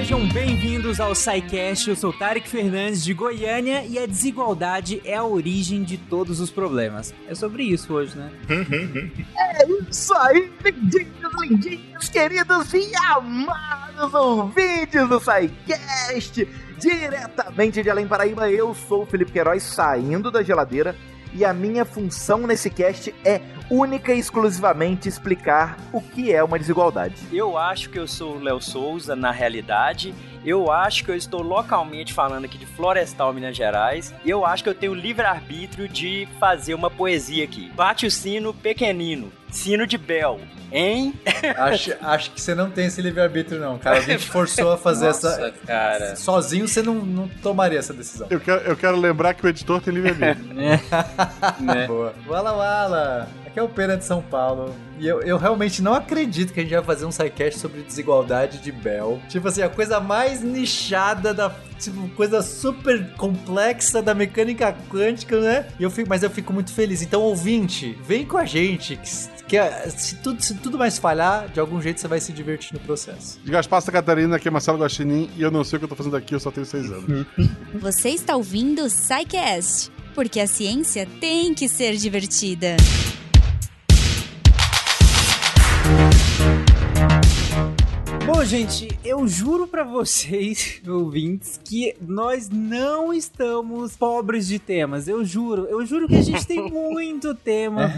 Sejam bem-vindos ao SciCast, eu sou Tarek Fernandes de Goiânia e a desigualdade é a origem de todos os problemas. É sobre isso hoje, né? é isso aí, lindinhos, lindinhos, queridos e amados ouvintes do SciCast! Diretamente de Além Paraíba, eu sou o Felipe Queiroz, saindo da geladeira e a minha função nesse cast é única e exclusivamente explicar o que é uma desigualdade. Eu acho que eu sou o Léo Souza na realidade. Eu acho que eu estou localmente falando aqui de Florestal, Minas Gerais. E eu acho que eu tenho livre-arbítrio de fazer uma poesia aqui. Bate o sino pequenino, sino de Bel. Hein? acho, acho que você não tem esse livre-arbítrio, não, cara. Alguém te forçou a fazer Nossa, essa. cara. Sozinho você não, não tomaria essa decisão. Eu quero, eu quero lembrar que o editor tem livre-arbítrio. né? Boa. Wala Wala! Aqui é o Pena de São Paulo. E eu, eu realmente não acredito que a gente vai fazer um sidecast sobre desigualdade de Bell. Tipo assim, a coisa mais nichada da. Tipo, coisa super complexa da mecânica quântica, né? E eu fico, mas eu fico muito feliz. Então, ouvinte, vem com a gente. Que, que se, tudo, se tudo mais falhar, de algum jeito você vai se divertir no processo. De Gaspar Santa Catarina, aqui é Marcelo Guaxinim. E eu não sei o que eu tô fazendo aqui, eu só tenho seis anos. Você está ouvindo o SciCast. Porque a ciência tem que ser divertida. Bom, gente, eu juro para vocês, ouvintes, que nós não estamos pobres de temas. Eu juro, eu juro que a gente tem muito tema.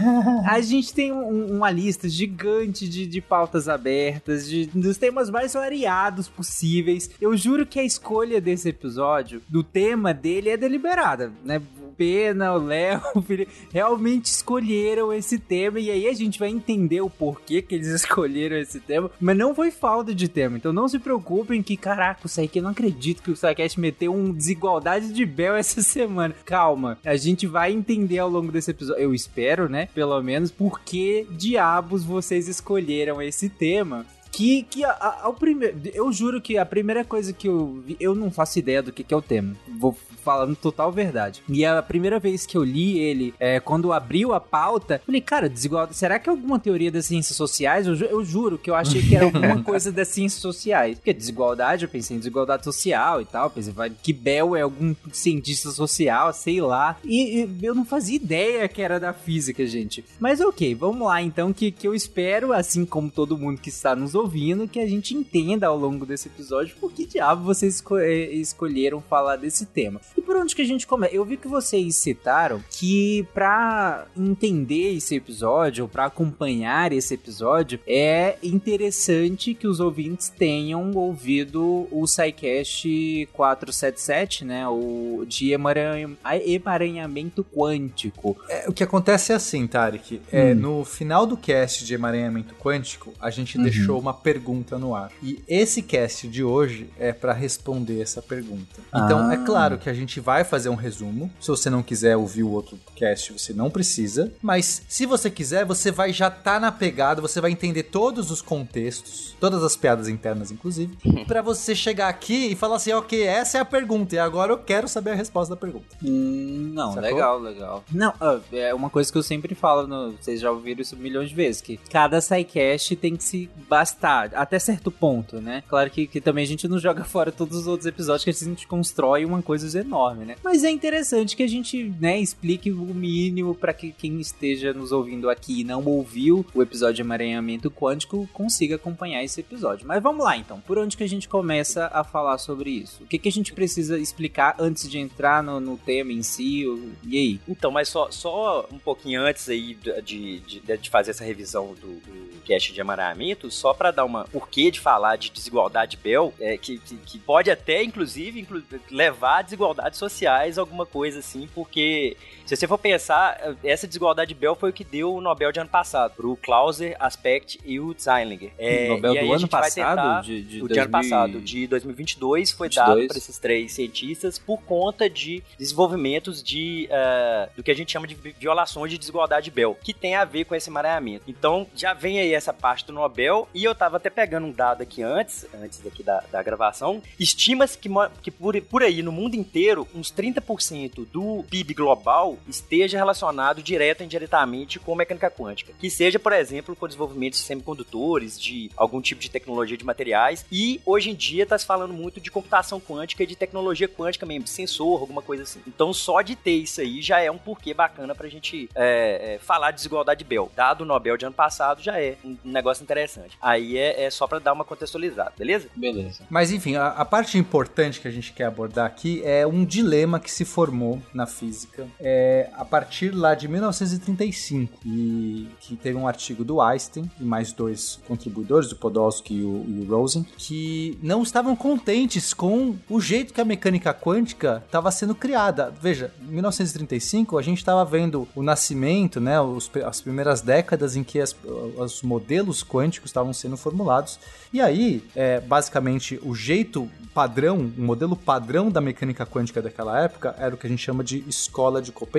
A gente tem um, uma lista gigante de, de pautas abertas, de, dos temas mais variados possíveis. Eu juro que a escolha desse episódio, do tema dele, é deliberada, né? Pena, o Léo, o Felipe, realmente escolheram esse tema e aí a gente vai entender o porquê que eles escolheram esse tema, mas não foi falta de tema, então não se preocupem que, caraca, o aqui eu não acredito que o Psycast meteu um desigualdade de Bel essa semana. Calma, a gente vai entender ao longo desse episódio, eu espero, né, pelo menos, por que diabos vocês escolheram esse tema que, que a, a, ao primeiro. Eu juro que a primeira coisa que eu eu não faço ideia do que, que é o tema. Vou falando total verdade. E a primeira vez que eu li ele, é, quando abriu a pauta, falei, cara, desigualdade. Será que é alguma teoria das ciências sociais? Eu, eu juro que eu achei que era alguma coisa das ciências sociais. Porque desigualdade, eu pensei em desigualdade social e tal. Pensei, vai, que Bell é algum cientista social, sei lá. E, e, eu não fazia ideia que era da física, gente. Mas ok, vamos lá então, que, que eu espero, assim como todo mundo que está nos ouvindo, que a gente entenda ao longo desse episódio por que diabo vocês esco escolheram falar desse tema. E por onde que a gente começa? Eu vi que vocês citaram que para entender esse episódio, ou para acompanhar esse episódio, é interessante que os ouvintes tenham ouvido o SciCast 477, né? O de emaranhamento quântico. É, o que acontece é assim, Tarek. É, hum. No final do cast de emaranhamento quântico, a gente uhum. deixou uma pergunta no ar. E esse cast de hoje é para responder essa pergunta. Então, é ah. é claro que a gente vai fazer um resumo. Se você não quiser ouvir o outro cast, você não precisa. Mas se você quiser, você vai já tá na pegada, você vai entender todos os contextos, todas as piadas internas, inclusive, para você chegar aqui e falar assim, ok, essa é a pergunta e agora eu quero saber a resposta da pergunta. Hum, não, Sacou? legal, legal. Não, é uma coisa que eu sempre falo, no, vocês já ouviram isso milhões de vezes, que cada sidecast tem que se bastar, até certo ponto, né? Claro que, que também a gente não joga fora todos os outros episódios, que a gente constrói uma coisa enorme, né? Mas é interessante que a gente, né, explique o mínimo para que quem esteja nos ouvindo aqui e não ouviu o episódio de emaranhamento quântico consiga acompanhar esse episódio. Mas vamos lá então, por onde que a gente começa a falar sobre isso? O que, que a gente precisa explicar antes de entrar no, no tema em si? E aí? Então, mas só, só um pouquinho antes aí de, de, de fazer essa revisão do, do cast de emaranhamento, só para dar uma porquê de falar de desigualdade Bell, é, que, que, que pode até, inclusive, inclu levar a desigualdades sociais, alguma coisa assim, porque se você for pensar, essa desigualdade Bell foi o que deu o Nobel de ano passado, pro Clauser, Aspect e o Zeilinger. É, Nobel do ano passado? De, de, o de ano passado, de 2022, foi 22. dado para esses três cientistas por conta de desenvolvimentos de uh, do que a gente chama de violações de desigualdade Bell, que tem a ver com esse emaranhamento. Então, já vem aí essa parte do Nobel, e eu tava até pegando um dado aqui antes, antes daqui da, da gravação, estima-se que, que por, por aí, no mundo inteiro, uns 30% do PIB global esteja relacionado direto ou indiretamente com mecânica quântica. Que seja, por exemplo, com o desenvolvimento de semicondutores, de algum tipo de tecnologia de materiais. E hoje em dia está se falando muito de computação quântica e de tecnologia quântica mesmo, de sensor, alguma coisa assim. Então, só de ter isso aí já é um porquê bacana pra gente é, é, falar de desigualdade de Bell. Dado o Nobel de ano passado, já é um negócio interessante. Aí é, é só para dar uma contextualizada, beleza? Beleza. Mas enfim, a, a, parte importante que a gente quer abordar aqui é um dilema que se formou na física é, a partir lá de 1935 e que teve um artigo do Einstein e mais dois contribuidores, o Podolsky e o, e o Rosen, que não estavam contentes com o jeito que a mecânica quântica estava sendo criada. Veja, em 1935 a gente estava vendo o nascimento, né, os, as primeiras décadas em que as, os modelos quânticos estavam sendo formulados. E aí, é, basicamente, o jeito padrão, o modelo padrão da mecânica quântica daquela época era o que a gente chama de escola de Copenhague.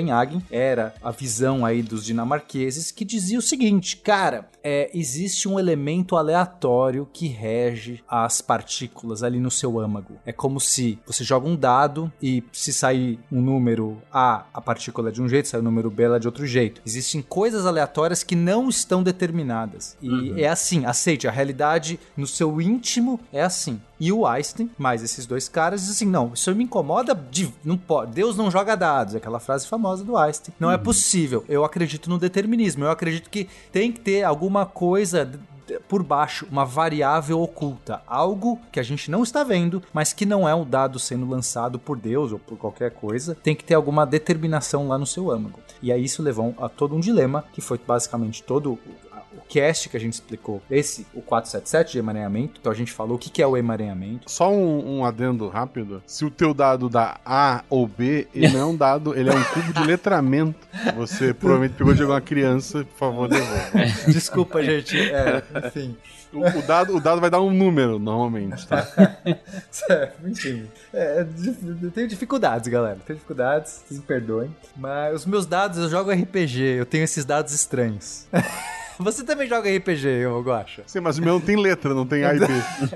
Era a visão aí dos dinamarqueses que dizia o seguinte, cara, é, existe um elemento aleatório que rege as partículas ali no seu âmago. É como se você joga um dado e se sair um número A, a partícula é de um jeito, sai o número B, ela é de outro jeito. Existem coisas aleatórias que não estão determinadas. E uhum. é assim, aceite, a realidade no seu íntimo é assim. E o Einstein, mais esses dois caras, diz assim: não, isso me incomoda. De, não pode, Deus não joga dados. Aquela frase famosa do Einstein. Não é uhum. é possível. Eu acredito no determinismo. Eu acredito que tem que ter alguma coisa por baixo uma variável oculta, algo que a gente não está vendo, mas que não é um dado sendo lançado por Deus ou por qualquer coisa, tem que ter alguma determinação lá no seu âmago. E aí isso levou a todo um dilema, que foi basicamente todo cast que a gente explicou, esse, o 477 de emaranhamento. Então a gente falou o que, que é o emaranhamento. Só um, um, adendo rápido. Se o teu dado dá A ou B, ele não é um dado, ele é um cubo de letramento. Você provavelmente pegou de alguma criança, por favor, devolva. Desculpa, gente. É, enfim. O, o, dado, o dado vai dar um número, normalmente, tá? certo, enfim. É, eu tenho dificuldades, galera. Tenho dificuldades, vocês me perdoem. Mas os meus dados, eu jogo RPG, eu tenho esses dados estranhos. Você também joga RPG, eu gosto. Sim, mas o meu não tem letra, não tem A e B.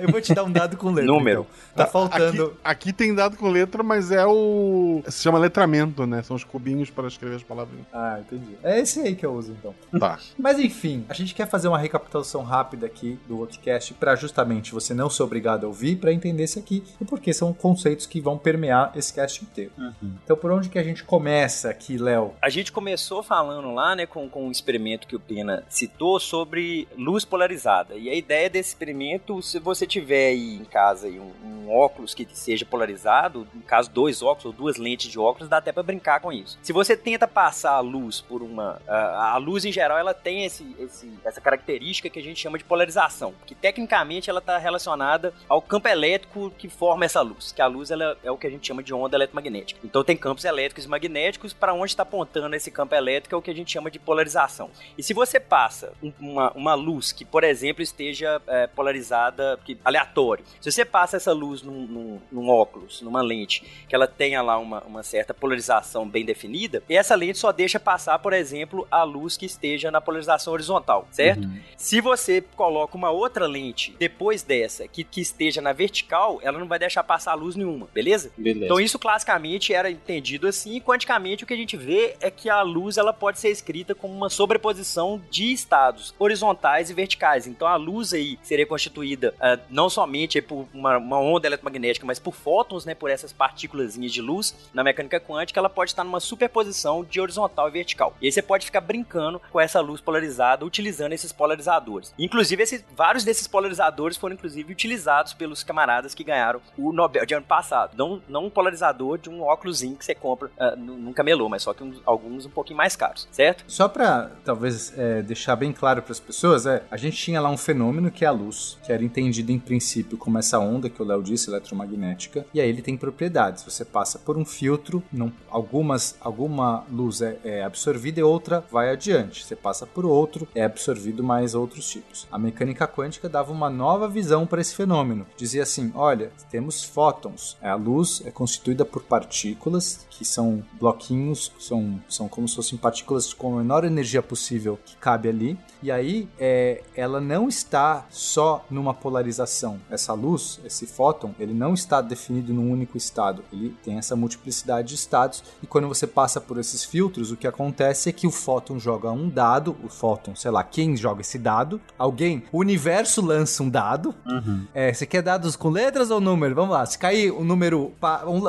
eu vou te dar um dado com letra. Número. Então. Tá faltando. Aqui, aqui, tem dado com letra, mas é o. Se chama letramento, né? São os cubinhos para escrever as palavras. Ah, entendi. É esse aí que eu uso, então. Tá. mas enfim, a gente quer fazer uma recapitulação rápida aqui do podcast para justamente você não ser obrigado a ouvir para entender esse aqui e porque são conceitos que vão permear esse cast inteiro. Uhum. Então, por onde que a gente começa aqui, Léo? A gente começou falando lá, né, com, com um experimento que o Pena se citou sobre luz polarizada. E a ideia desse experimento, se você tiver aí em casa aí um, um, óculos que seja polarizado, no caso dois óculos ou duas lentes de óculos, dá até para brincar com isso. Se você tenta passar a luz por uma, a, a luz em geral, ela tem esse, esse, essa característica que a gente chama de polarização, que tecnicamente ela está relacionada ao campo elétrico que forma essa luz, que a luz ela é o que a gente chama de onda eletromagnética. Então tem campos elétricos e magnéticos para onde está apontando esse campo elétrico é o que a gente chama de polarização. E se você passa um uma, uma luz que, por exemplo, esteja é, polarizada, que, aleatório. Se você passa essa luz num, num, num, óculos, numa lente, que ela tenha lá uma, uma certa polarização bem definida, essa lente só deixa passar, por exemplo, a luz que esteja na polarização horizontal, certo? Uhum. Se você coloca uma outra lente depois dessa, que, que esteja na vertical, ela não vai deixar passar luz nenhuma, beleza? beleza? Então isso classicamente era entendido assim, e quanticamente o que a gente vê é que a luz ela pode ser escrita como uma sobreposição de estados horizontais e verticais. Então a luz aí seria constituída uh, não somente por uma, uma, onda eletromagnética, mas por fótons, né, por essas partículas de luz na mecânica quântica, ela pode estar numa superposição de horizontal e vertical. E aí você pode ficar brincando com essa luz polarizada utilizando esses polarizadores. Inclusive, esses, vários desses polarizadores foram inclusive utilizados pelos camaradas que ganharam o Nobel de ano passado. Não, não um polarizador de um óculosinho que você compra uh, num camelô, mas só que um, alguns um pouquinho mais caros, certo? Só para talvez é, deixar bem claro para as pessoas é, a gente tinha lá um fenômeno que é a luz, que era entendido em princípio como essa onda que o Léo disse, eletromagnética, e aí ele tem propriedades. Você passa por um filtro, não, algumas, alguma luz é, é absorvida e outra vai adiante. Você passa por outro, é absorvido mais outros tipos. A mecânica quântica dava uma nova visão para esse fenômeno. Dizia assim: olha, temos fótons. A luz é constituída por partículas que são bloquinhos, são, são como se fossem partículas com a menor energia possível que cabe ali ali, e aí é, ela não está só numa polarização. Essa luz, esse fóton, ele não está definido num único estado. Ele tem essa multiplicidade de estados, e quando você passa por esses filtros, o que acontece é que o fóton joga um dado, o fóton, sei lá, quem joga esse dado? Alguém, o universo lança um dado. Uhum. É, você quer dados com letras ou número? Vamos lá, se cair o número,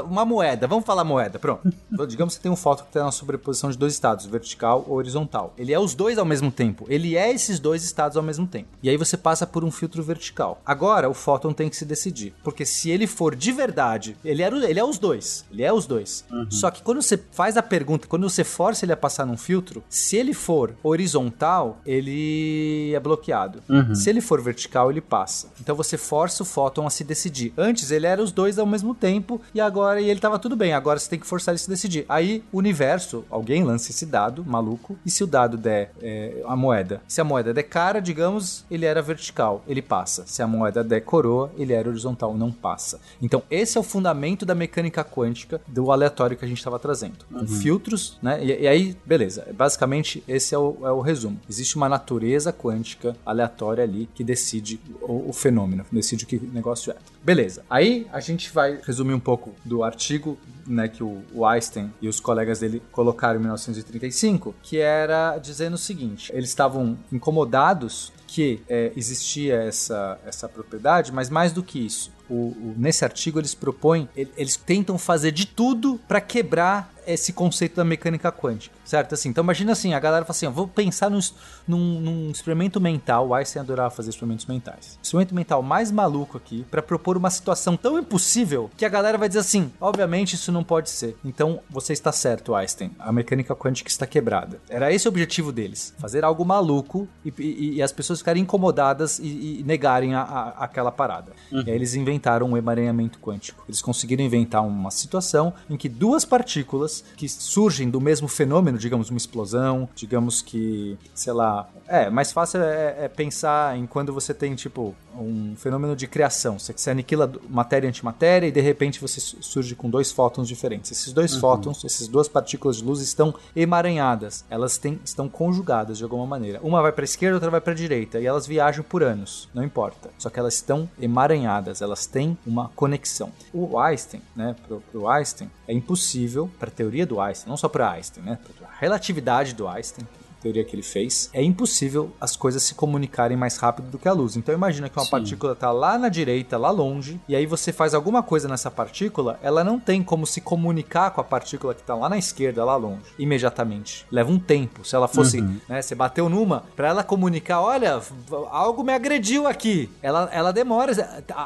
uma moeda, vamos falar moeda, pronto. Digamos que tem um fóton que tem uma sobreposição de dois estados, vertical ou horizontal. Ele é os dois ao mesmo tempo. Ele é esses dois estados ao mesmo tempo. E aí você passa por um filtro vertical. Agora o fóton tem que se decidir, porque se ele for de verdade, ele, era, ele é os dois. Ele é os dois. Uhum. Só que quando você faz a pergunta, quando você força ele a passar num filtro, se ele for horizontal, ele é bloqueado. Uhum. Se ele for vertical, ele passa. Então você força o fóton a se decidir. Antes ele era os dois ao mesmo tempo e agora e ele tava tudo bem. Agora você tem que forçar ele a se decidir. Aí o universo, alguém lança esse dado maluco e se o dado der é, a moeda, se a moeda der cara, digamos, ele era vertical, ele passa. Se a moeda der coroa, ele era horizontal, não passa. Então esse é o fundamento da mecânica quântica do aleatório que a gente estava trazendo. Uhum. filtros, né? E, e, aí, beleza. Basicamente, esse é o, é o, resumo. Existe uma natureza quântica aleatória ali que decide o, o fenômeno, decide o que o negócio é. Beleza. Aí a gente vai resumir um pouco do artigo né, que o, o Einstein e os colegas dele colocaram em 1935, que era dizendo o seguinte: eles estavam incomodados que é, existia essa, essa propriedade, mas mais do que isso, o, o, nesse artigo eles propõem, eles tentam fazer de tudo para quebrar esse conceito da mecânica quântica, certo? Assim, então imagina assim, a galera fala assim, ó, vou pensar num, num, num, experimento mental, o Einstein adorava fazer experimentos mentais. Experimento mental mais maluco aqui para propor uma situação tão impossível que a galera vai dizer assim, obviamente isso não pode ser. Então você está certo, Einstein, a mecânica quântica está quebrada. Era esse o objetivo deles, fazer algo maluco e, e, e as pessoas ficarem incomodadas e, e negarem a, a, aquela parada. Uhum. E aí eles inventaram o emaranhamento quântico. Eles conseguiram inventar uma situação em que duas partículas que surgem do mesmo fenômeno, digamos, uma explosão, digamos que, sei lá. É, mais fácil é, é pensar em quando você tem, tipo, um fenômeno de criação. Você, você aniquila matéria e antimatéria e de repente você surge com dois fótons diferentes. Esses dois uhum. fótons, essas duas partículas de luz estão emaranhadas. Elas têm, estão conjugadas de alguma maneira. Uma vai para a esquerda, outra vai para a direita. E elas viajam por anos. Não importa. Só que elas estão emaranhadas. Elas têm uma conexão. O Einstein, né? Pro, pro Einstein, é impossível para teoria teoria do Einstein, não só para Einstein, né? A relatividade do Einstein, teoria que ele fez, é impossível as coisas se comunicarem mais rápido do que a luz. Então imagina que uma Sim. partícula está lá na direita, lá longe, e aí você faz alguma coisa nessa partícula, ela não tem como se comunicar com a partícula que está lá na esquerda, lá longe, imediatamente. Leva um tempo. Se ela fosse, uhum. né, você bateu numa, para ela comunicar, olha, algo me agrediu aqui. Ela, ela demora,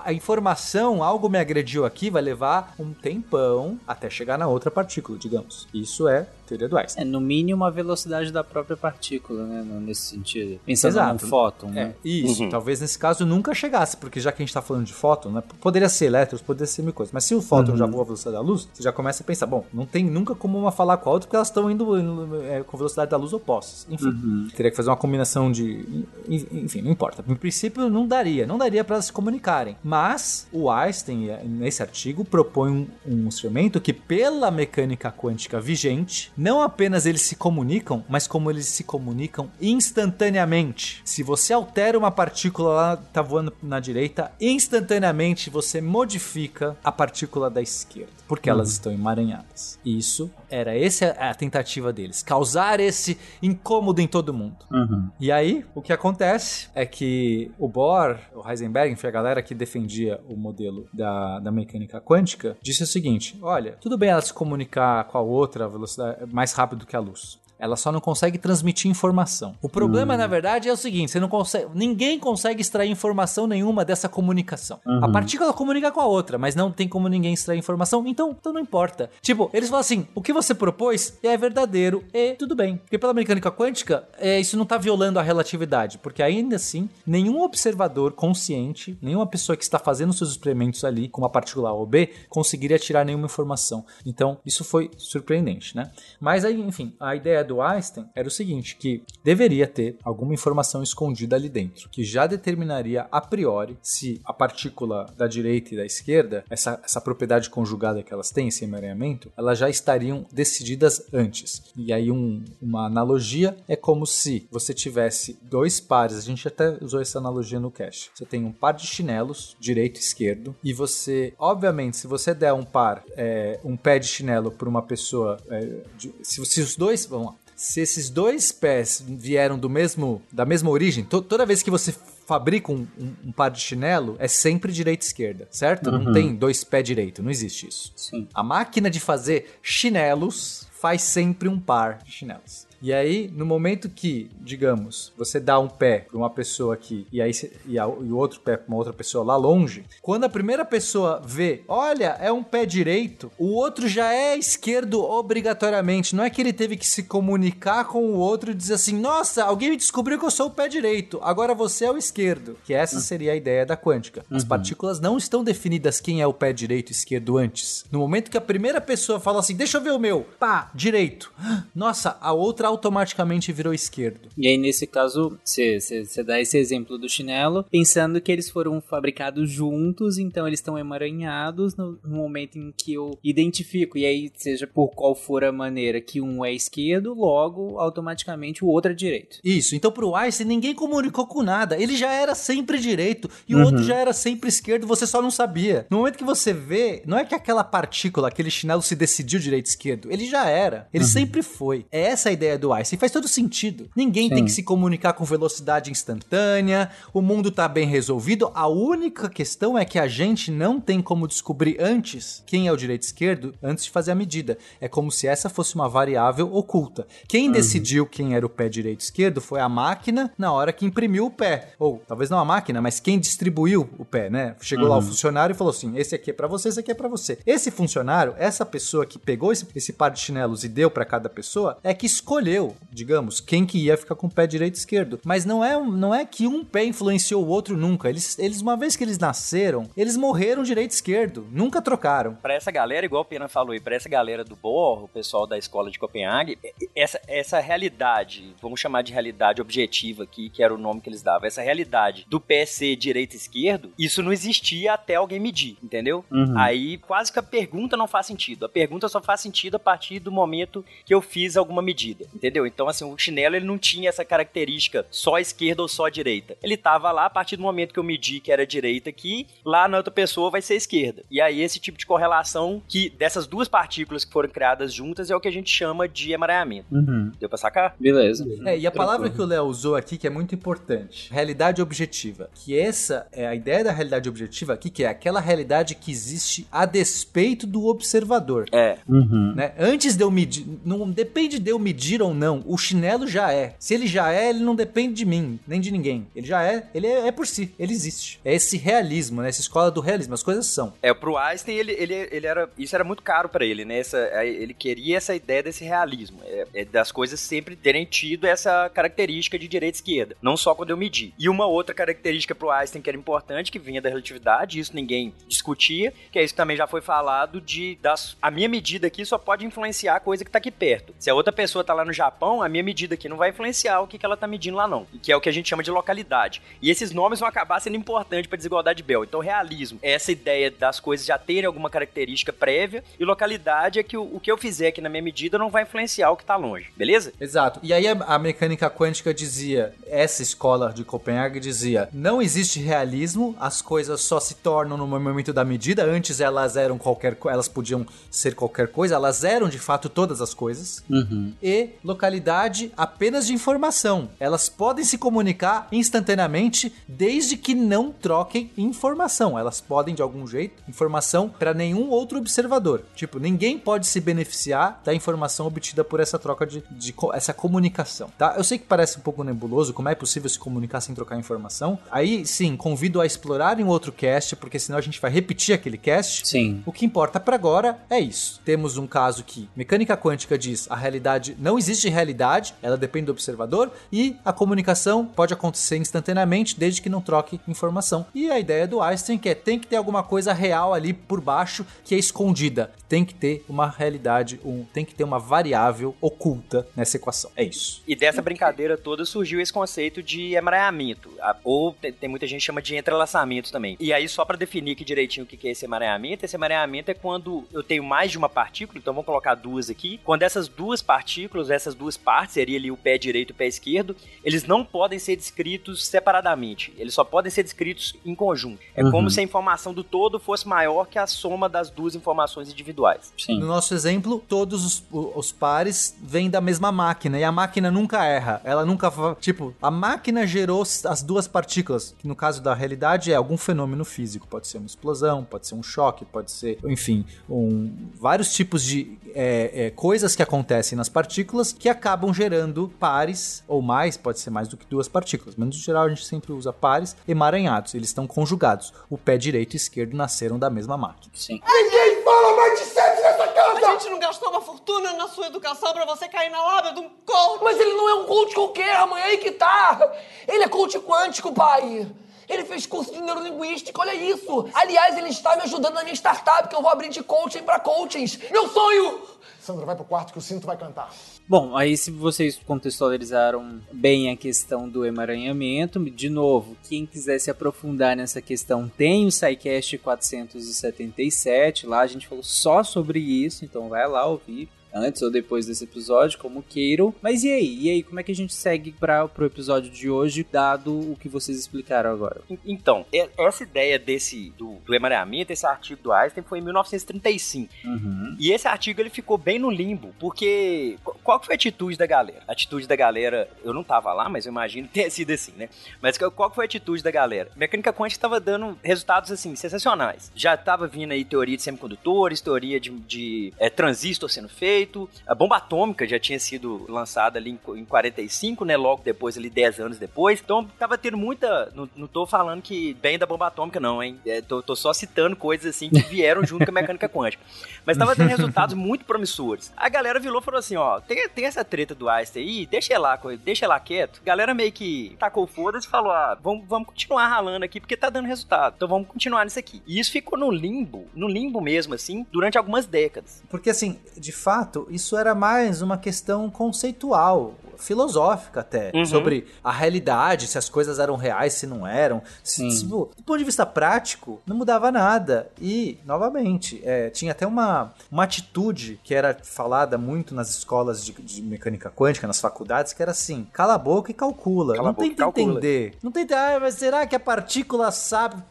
a informação, algo me agrediu aqui, vai levar um tempão até chegar na outra partícula, digamos. Isso é teoria do Einstein. É, no mínimo a velocidade da própria partícula, né? Nesse sentido. Pensando Exato. num fóton, é, né? Isso, uhum. talvez nesse caso nunca chegasse, porque já que a gente tá falando de fóton, né? Poderia ser elétrons, poderia ser mil coisas. Mas se o fóton uhum. já voa a velocidade da luz, você já começa a pensar, bom, não tem nunca como uma falar com a outra, porque elas estão indo, indo é, com velocidade da luz opostas. Enfim, uhum. teria que fazer uma combinação de. Enfim, não importa. No princípio, não daria. Não daria para elas se comunicarem. Mas o Einstein, nesse artigo, propõe um, um instrumento que, pela mecânica quântica vigente, não apenas eles se comunicam, mas como eles se comunicam instantaneamente. Se você altera uma partícula lá, tá voando na direita, instantaneamente você modifica a partícula da esquerda, porque elas uhum. estão emaranhadas. Isso era essa a tentativa deles, causar esse incômodo em todo mundo. Uhum. E aí, o que acontece é que o Bohr, o Heisenberg, enfim, a galera que defendia o modelo da, da mecânica quântica, disse o seguinte: olha, tudo bem ela se comunicar com a outra velocidade mais rápido que a luz. Ela só não consegue transmitir informação. O problema, hum. na verdade, é o seguinte: você não consegue. Ninguém consegue extrair informação nenhuma dessa comunicação. Uhum. A partícula comunica com a outra, mas não tem como ninguém extrair informação, então, então não importa. Tipo, eles falam assim: o que você propôs é verdadeiro e tudo bem. Porque pela mecânica quântica, é, isso não está violando a relatividade. Porque ainda assim, nenhum observador consciente, nenhuma pessoa que está fazendo seus experimentos ali com uma partícula A ou B, conseguiria tirar nenhuma informação. Então, isso foi surpreendente, né? Mas aí, enfim, a ideia do do Einstein era o seguinte, que deveria ter alguma informação escondida ali dentro, que já determinaria a priori se a partícula da direita e da esquerda, essa, essa propriedade conjugada que elas têm, esse emaranhamento, elas já estariam decididas antes. E aí um, uma analogia é como se você tivesse dois pares, a gente até usou essa analogia no cache. Você tem um par de chinelos, direito e esquerdo, e você, obviamente, se você der um par, é, um pé de chinelo para uma pessoa, é, de, se, se os dois, lá, se esses dois pés vieram do mesmo, da mesma origem, to, toda vez que você fabrica um, um, um, par de chinelo, é sempre direita e esquerda, certo? Uhum. Não tem dois pés direito, não existe isso. Sim. A máquina de fazer chinelos faz sempre um par de chinelos. E aí, no momento que, digamos, você dá um pé para uma pessoa aqui e aí e, a, e o outro pé para uma outra pessoa lá longe, quando a primeira pessoa vê, olha, é um pé direito, o outro já é esquerdo obrigatoriamente. Não é que ele teve que se comunicar com o outro e dizer assim: "Nossa, alguém me descobriu que eu sou o pé direito, agora você é o esquerdo". Que essa seria a ideia da quântica. As uhum. partículas não estão definidas quem é o pé direito e esquerdo antes. No momento que a primeira pessoa fala assim: "Deixa eu ver o meu", pá, direito. Nossa, a outra automaticamente virou esquerdo. E aí, nesse caso, você dá esse exemplo do chinelo, pensando que eles foram fabricados juntos, então eles estão emaranhados no, no, momento em que eu identifico. E aí, seja por qual for a maneira que um é esquerdo, logo, automaticamente o outro é direito. Isso. Então, pro Einstein, ninguém comunicou com nada. Ele já era sempre direito e o uhum. outro já era sempre esquerdo, você só não sabia. No momento que você vê, não é que aquela partícula, aquele chinelo se decidiu direito e esquerdo. Ele já era. Ele uhum. sempre foi. É essa a ideia do Einstein. Faz todo sentido. Ninguém Sim. tem que se comunicar com velocidade instantânea, o mundo tá bem resolvido. A única questão é que a gente não tem como descobrir antes quem é o direito esquerdo antes de fazer a medida. É como se essa fosse uma variável oculta. Quem uhum. decidiu quem era o pé direito e esquerdo foi a máquina na hora que imprimiu o pé. Ou talvez não a máquina, mas quem distribuiu o pé, né? Chegou uhum. lá o uhum. funcionário e falou assim: esse aqui é para você, esse aqui é para você. Esse funcionário, essa pessoa que pegou esse, esse par de chinelos e deu para cada pessoa, é que escolheu escolheu, digamos, quem que ia ficar com o pé direito e esquerdo. Mas não é, não é que um pé influenciou o outro nunca. Eles, eles uma vez que eles nasceram, eles morreram direito e esquerdo. Nunca trocaram. Para essa galera, igual o Pena falou aí, para essa galera do Bohr, o pessoal da escola de Copenhague, essa, essa realidade, vamos chamar de realidade objetiva aqui, que era o nome que eles davam, essa realidade do pé ser direito e esquerdo, isso não existia até alguém medir, entendeu? Uhum. Aí quase que a pergunta não faz sentido. A pergunta só faz sentido a partir do momento que eu fiz alguma medida, entendeu? Então, assim, o chinelo ele não tinha essa característica só esquerda ou só direita. Ele tava lá a partir do momento que eu medi que era direita aqui, lá na outra pessoa vai ser esquerda. E aí esse tipo de correlação que dessas duas partículas que foram criadas juntas é o que a gente chama de emaranhamento. Uhum. Deu pra sacar? Beleza. É, e a palavra que o Léo usou aqui que é muito importante, realidade objetiva. Que essa é a ideia da realidade objetiva aqui, que é aquela realidade que existe a despeito do observador. É. Uhum. Né? Antes de eu medir, não depende de eu medir ou não, o chinelo já é. Se ele já é, ele não depende de mim, nem de ninguém. Ele já é, ele é, é por si, ele existe. É esse realismo, né? Essa escola do realismo, as coisas são. É, pro Einstein, ele, ele, ele era. Isso era muito caro para ele, né? Essa, ele queria essa ideia desse realismo. É, é das coisas sempre terem tido essa característica de direita e esquerda. Não só quando eu medi. E uma outra característica pro Einstein que era importante, que vinha da relatividade, isso ninguém discutia, que é isso que também já foi falado, de das, a minha medida aqui só pode influenciar a coisa que tá aqui perto. Se a outra pessoa tá lá no Japão, a minha medida aqui não vai influenciar o que, que ela tá medindo lá, não. E que é o que a gente chama de localidade. E esses nomes vão acabar sendo importantes para desigualdade de Bell. Então, realismo é essa ideia das coisas já terem alguma característica prévia, e localidade é que o, o que eu fizer aqui na minha medida não vai influenciar o que tá longe, beleza? Exato. E aí a, a mecânica quântica dizia, essa escola de Copenhague dizia, não existe realismo, as coisas só se tornam no momento da medida, antes elas eram qualquer elas podiam ser qualquer coisa, elas eram de fato todas as coisas. Uhum. E localidade apenas de informação. Elas podem se comunicar instantaneamente desde que não troquem informação. Elas podem, de algum jeito, informação para nenhum outro observador. Tipo, ninguém pode se beneficiar da informação obtida por essa troca de, de essa comunicação, tá? Eu sei que parece um pouco nebuloso, como é possível se comunicar sem trocar informação, aí sim, convido a explorar em outro cast, porque senão a gente vai repetir aquele cast. Sim. O que importa para agora é isso. Temos um caso que mecânica quântica diz a realidade não existe realidade, ela depende do observador e a comunicação pode acontecer instantaneamente desde que não troque informação. E a ideia do Einstein que é tem que ter alguma coisa real ali por baixo que é escondida. Tem que ter uma realidade, um, tem que ter uma variável oculta nessa equação. É isso. E dessa brincadeira toda surgiu esse conceito de emaranhamento, ou tem muita gente chama de entrelaçamento também. E aí só para definir aqui direitinho o que é esse emaranhamento, esse emaranhamento é quando eu tenho mais de uma partícula, então vamos colocar duas aqui. Quando essas duas partículas, essas duas partes, seria ali o pé direito e o pé esquerdo, eles não podem ser descritos separadamente. Eles só podem ser descritos em conjunto. É uhum. como se a informação do todo fosse maior que a soma das duas informações individuais. Sim. No nosso exemplo, todos os, os pares vêm da mesma máquina e a máquina nunca erra. Ela nunca. Tipo, a máquina gerou as duas partículas, que no caso da realidade é algum fenômeno físico. Pode ser uma explosão, pode ser um choque, pode ser, enfim, um, vários tipos de é, é, coisas que acontecem nas partículas que acabam gerando pares ou mais, pode ser mais do que duas partículas. Mas no geral a gente sempre usa pares emaranhados. Eles estão conjugados. O pé direito e esquerdo nasceram da mesma máquina. Sim. Ninguém fala mais de sexo nessa casa! A gente não gastou uma fortuna na sua educação para você cair na lábia de um coach! Mas ele não é um coach qualquer, mãe, aí que tá! Ele é coach quântico, pai! Ele fez curso de neurolinguística, olha isso! Aliás, ele está me ajudando na minha startup, que eu vou abrir de coaching para coachings. Meu sonho! Sandra, vai pro quarto que o cinto vai cantar. Bom, aí se vocês contextualizaram bem a questão do emaranhamento, de novo, quem quiser se aprofundar nessa questão tem o SciCast 477, lá a gente falou só sobre isso, então vai lá ouvir antes ou depois desse episódio, como queiram. Mas e aí? E aí, como é que a gente segue para pro episódio de hoje, dado o que vocês explicaram agora? Então, essa ideia desse do, do emaranhamento, esse artigo do Einstein foi em 1935. Uhum. E esse artigo ele ficou bem no limbo, porque qual foi a atitude da galera? A atitude da galera, eu não tava lá, mas eu imagino que tenha sido assim, né? Mas qual foi a atitude da galera? Mecânica quântica estava dando resultados assim sensacionais. Já tava vindo aí teoria de semicondutores, teoria de, de é, transistor sendo feito feito. A bomba atômica já tinha sido lançada ali em 45, né? Logo depois, ali 10 anos depois. Então tava tendo muita. Não, não tô falando que bem da bomba atômica, não, hein? É, tô, tô, só citando coisas assim que vieram junto com a mecânica quântica. Mas tava tendo resultados muito promissores. A galera virou e falou assim: ó, tem, tem essa treta do Einstein aí, deixa lá, deixa lá quieto. A galera meio que tacou foda-se e falou: ah, vamos, vamos continuar ralando aqui porque tá dando resultado. Então vamos continuar nisso aqui. E isso ficou no limbo, no limbo mesmo, assim, durante algumas décadas. Porque assim, de fato, isso era mais uma questão conceitual filosófica até, uhum. sobre a realidade, se as coisas eram reais, se não eram. Se, do ponto de vista prático, não mudava nada. E, novamente, é, tinha até uma, uma atitude que era falada muito nas escolas de, de, mecânica quântica, nas faculdades, que era assim: cala a boca e calcula. Cala não tenta entender. Não tenta, ah, mas será que a partícula sabe?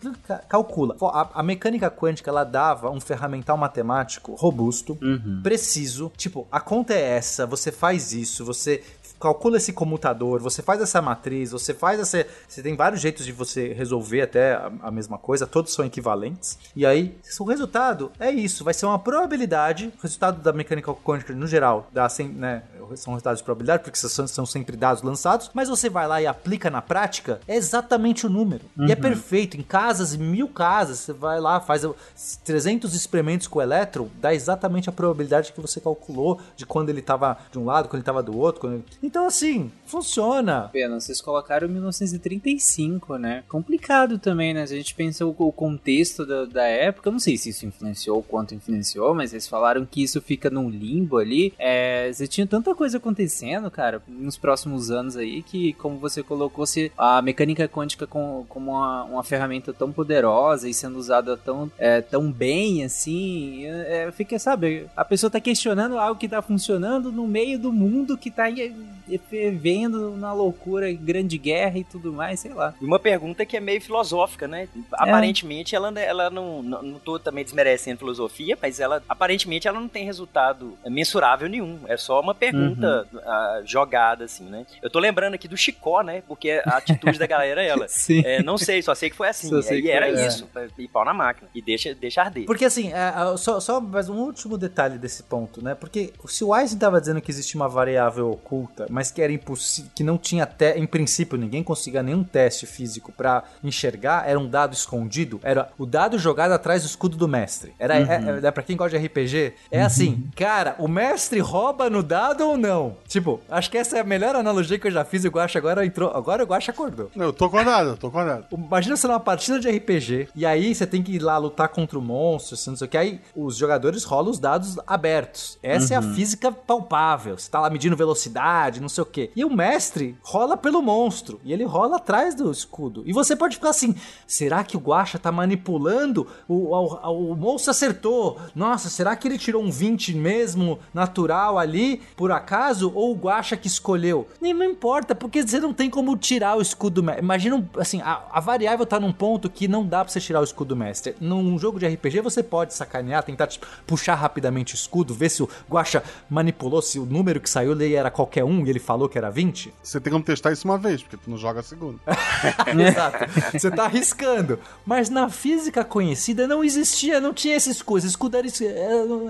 Calcula. A, a mecânica quântica, ela dava um ferramental matemático robusto, uhum. preciso. Tipo, a conta é essa, você faz isso, você calcula esse comutador, você faz essa matriz, você faz essa. Você tem vários jeitos de você resolver até a, a mesma coisa, todos são equivalentes. E aí, o resultado é isso, vai ser uma probabilidade. O resultado da mecânica quântica, no geral, dá sem, né, são resultados de probabilidade, porque são, são sempre dados lançados, mas você vai lá e aplica na prática, é exatamente o número. Uhum. E é uhum. perfeito. Em casas, mil casas, você vai lá, faz 300 experimentos com o elétron, dá exatamente a probabilidade que você calculou de quando ele estava de um lado, quando ele estava do outro. Ele... Então, assim, funciona. Pena, vocês colocaram 1935, né? Complicado também, né? Se a gente pensa o, o contexto da, da época, eu não sei se isso influenciou ou quanto influenciou, mas eles falaram que isso fica num limbo ali. É, você tinha tanta coisa acontecendo, cara, nos próximos anos aí, que, como você colocou, se a mecânica quântica com, como uma, uma ferramenta tão poderosa e sendo usada tão, é, tão bem, assim, é, fica, sabe, a pessoa tá questionando algo que tá funcionando no meio do mundo que tá vendo na loucura, grande guerra e tudo mais, sei lá. E uma pergunta que é meio filosófica, né? Aparentemente, ela, ela não, não, não tô também desmerecendo filosofia, mas ela, aparentemente, ela não tem resultado mensurável nenhum. É só uma pergunta uhum. uh, jogada, assim, né? Eu tô lembrando aqui do Chicó, né? Porque a atitude da galera é ela. Sim. É, não sei, só sei que foi assim. É, e era é. isso, e pau na máquina. E deixa, deixa arder. Porque assim, é, só, só mais um último detalhe desse ponto, né? Porque se o Einstein tava dizendo que existe uma variável oculta mas que era impossível, que não tinha até, em princípio, ninguém conseguia nenhum teste físico para enxergar, era um dado escondido, era o dado jogado atrás do escudo do mestre. Era, uhum. é, é, para quem gosta de RPG, é uhum. assim, cara, o mestre rouba no dado ou não? Tipo, acho que essa é a melhor analogia que eu já fiz e o Guacha agora entrou, agora o Guacha acordou. Não, eu tô acordado, tô acordado. Imagina você numa partida de RPG e aí você tem que ir lá lutar contra o monstro, assim, não sei o que, aí os jogadores rolam os dados abertos. Essa uhum. é a uhum. física palpável. Você tá lá medindo velocidade, não sei o que. E o mestre rola pelo monstro e ele rola atrás do escudo. E você pode ficar assim: será que o Guacha tá manipulando? O, o, o monstro acertou. Nossa, será que ele tirou um 20 mesmo natural ali, por acaso? Ou o Guacha que escolheu? Nem não importa, porque você não tem como tirar o escudo. Imagina, assim, a, a variável tá num ponto que não dá pra você tirar o escudo mestre. Num jogo de RPG você pode sacanear, tentar tipo, puxar rapidamente o escudo, ver se o Guacha manipulou, se o número que saiu ali era qualquer um ele falou que era 20. Você tem como testar isso uma vez, porque tu não joga a segunda. Exato. Você tá arriscando. Mas na física conhecida não existia, não tinha esses escudo. Esse escudo era,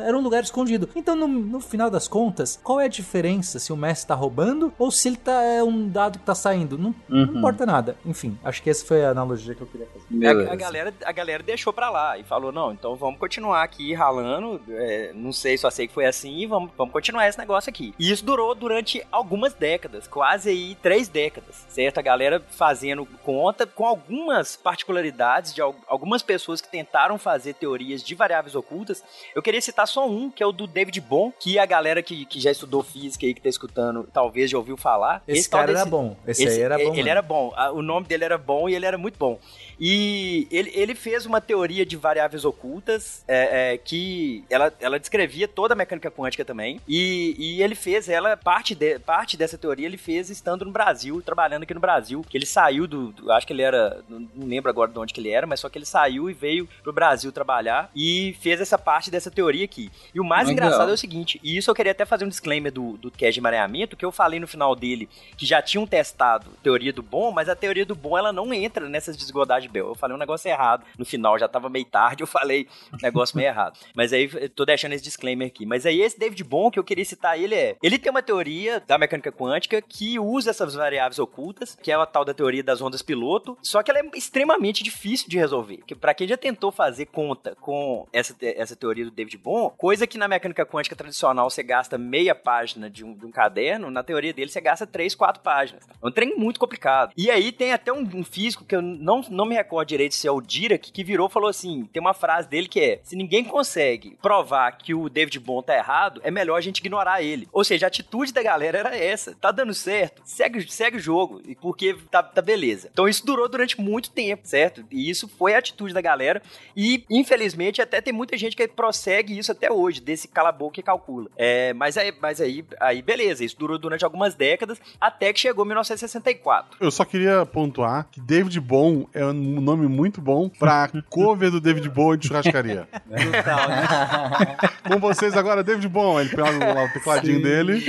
era, um lugar escondido. Então, no, no, final das contas, qual é a diferença se o mestre tá roubando ou se ele tá é um dado que tá saindo? Não, uhum. não importa nada. Enfim, acho que essa foi a analogia que eu queria fazer. A, a, galera, a galera deixou pra lá e falou: não, então vamos continuar aqui ralando. É, não sei, só sei que foi assim e vamos, vamos continuar esse negócio aqui. E isso durou durante algumas décadas, quase aí três décadas, certo? A galera fazendo conta com algumas particularidades de algumas pessoas que tentaram fazer teorias de variáveis ocultas. Eu queria citar só um, que é o do David Bohm, que a galera que, que já estudou física aí, que tá escutando, talvez já ouviu falar. Esse, esse cara desse, era bom. Esse, esse, aí era bom. Ele, ele era bom. O nome dele era bom e ele era muito bom. E ele, ele fez uma teoria de variáveis ocultas é, é, que ela, ela descrevia toda a mecânica quântica também. E, e ele fez ela, parte, de, parte dessa teoria ele fez estando no Brasil, trabalhando aqui no Brasil. Que ele saiu do, do. acho que ele era. Não, lembro agora de onde que ele era, mas só que ele saiu e veio pro Brasil trabalhar e fez essa parte dessa teoria aqui. E o mais Legal. engraçado é o seguinte, e isso eu queria até fazer um disclaimer do, do cast de mareamento, que eu falei no final dele que já tinham testado teoria do bom, mas a teoria do bom ela não entra nessas desigualdades Bell. Eu falei um negócio errado. No final já tava meio tarde, eu falei um negócio meio errado. Mas aí tô deixando esse disclaimer aqui. Mas aí esse David Bohm que eu queria citar ele é, ele tem uma teoria da mecânica quântica que usa essas variáveis ocultas, que é a tal da teoria das ondas piloto, só que ela é extremamente difícil de resolver. Que para quem já tentou fazer conta com essa, essa teoria do David Bohm, coisa que na mecânica quântica tradicional você gasta meia página de um, de um caderno, na teoria dele você gasta três, quatro páginas. É um trem muito complicado. E aí tem até um, um físico que eu não, não me recordo direito se é o Dirac, que virou e falou assim: tem uma frase dele que é: se ninguém consegue provar que o David Bond tá errado, é melhor a gente ignorar ele. Ou seja, a atitude da galera era essa: tá dando certo, segue, segue o jogo, porque tá, tá beleza. Então isso durou durante muito tempo, certo? E isso foi a atitude da galera. E infelizmente até tem muita gente que prossegue isso até hoje, desse cala-boca e calcula. É, mas aí, mas aí, aí, beleza, isso durou durante algumas décadas, até que chegou 1964. Eu só queria pontuar que David Bond é um nome muito bom pra cover do David Bowie de churrascaria. Total, né? Com vocês agora, David Bowie, ele pega lá o tecladinho Sim. dele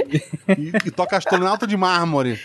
e, e, toca astronauta de mármore,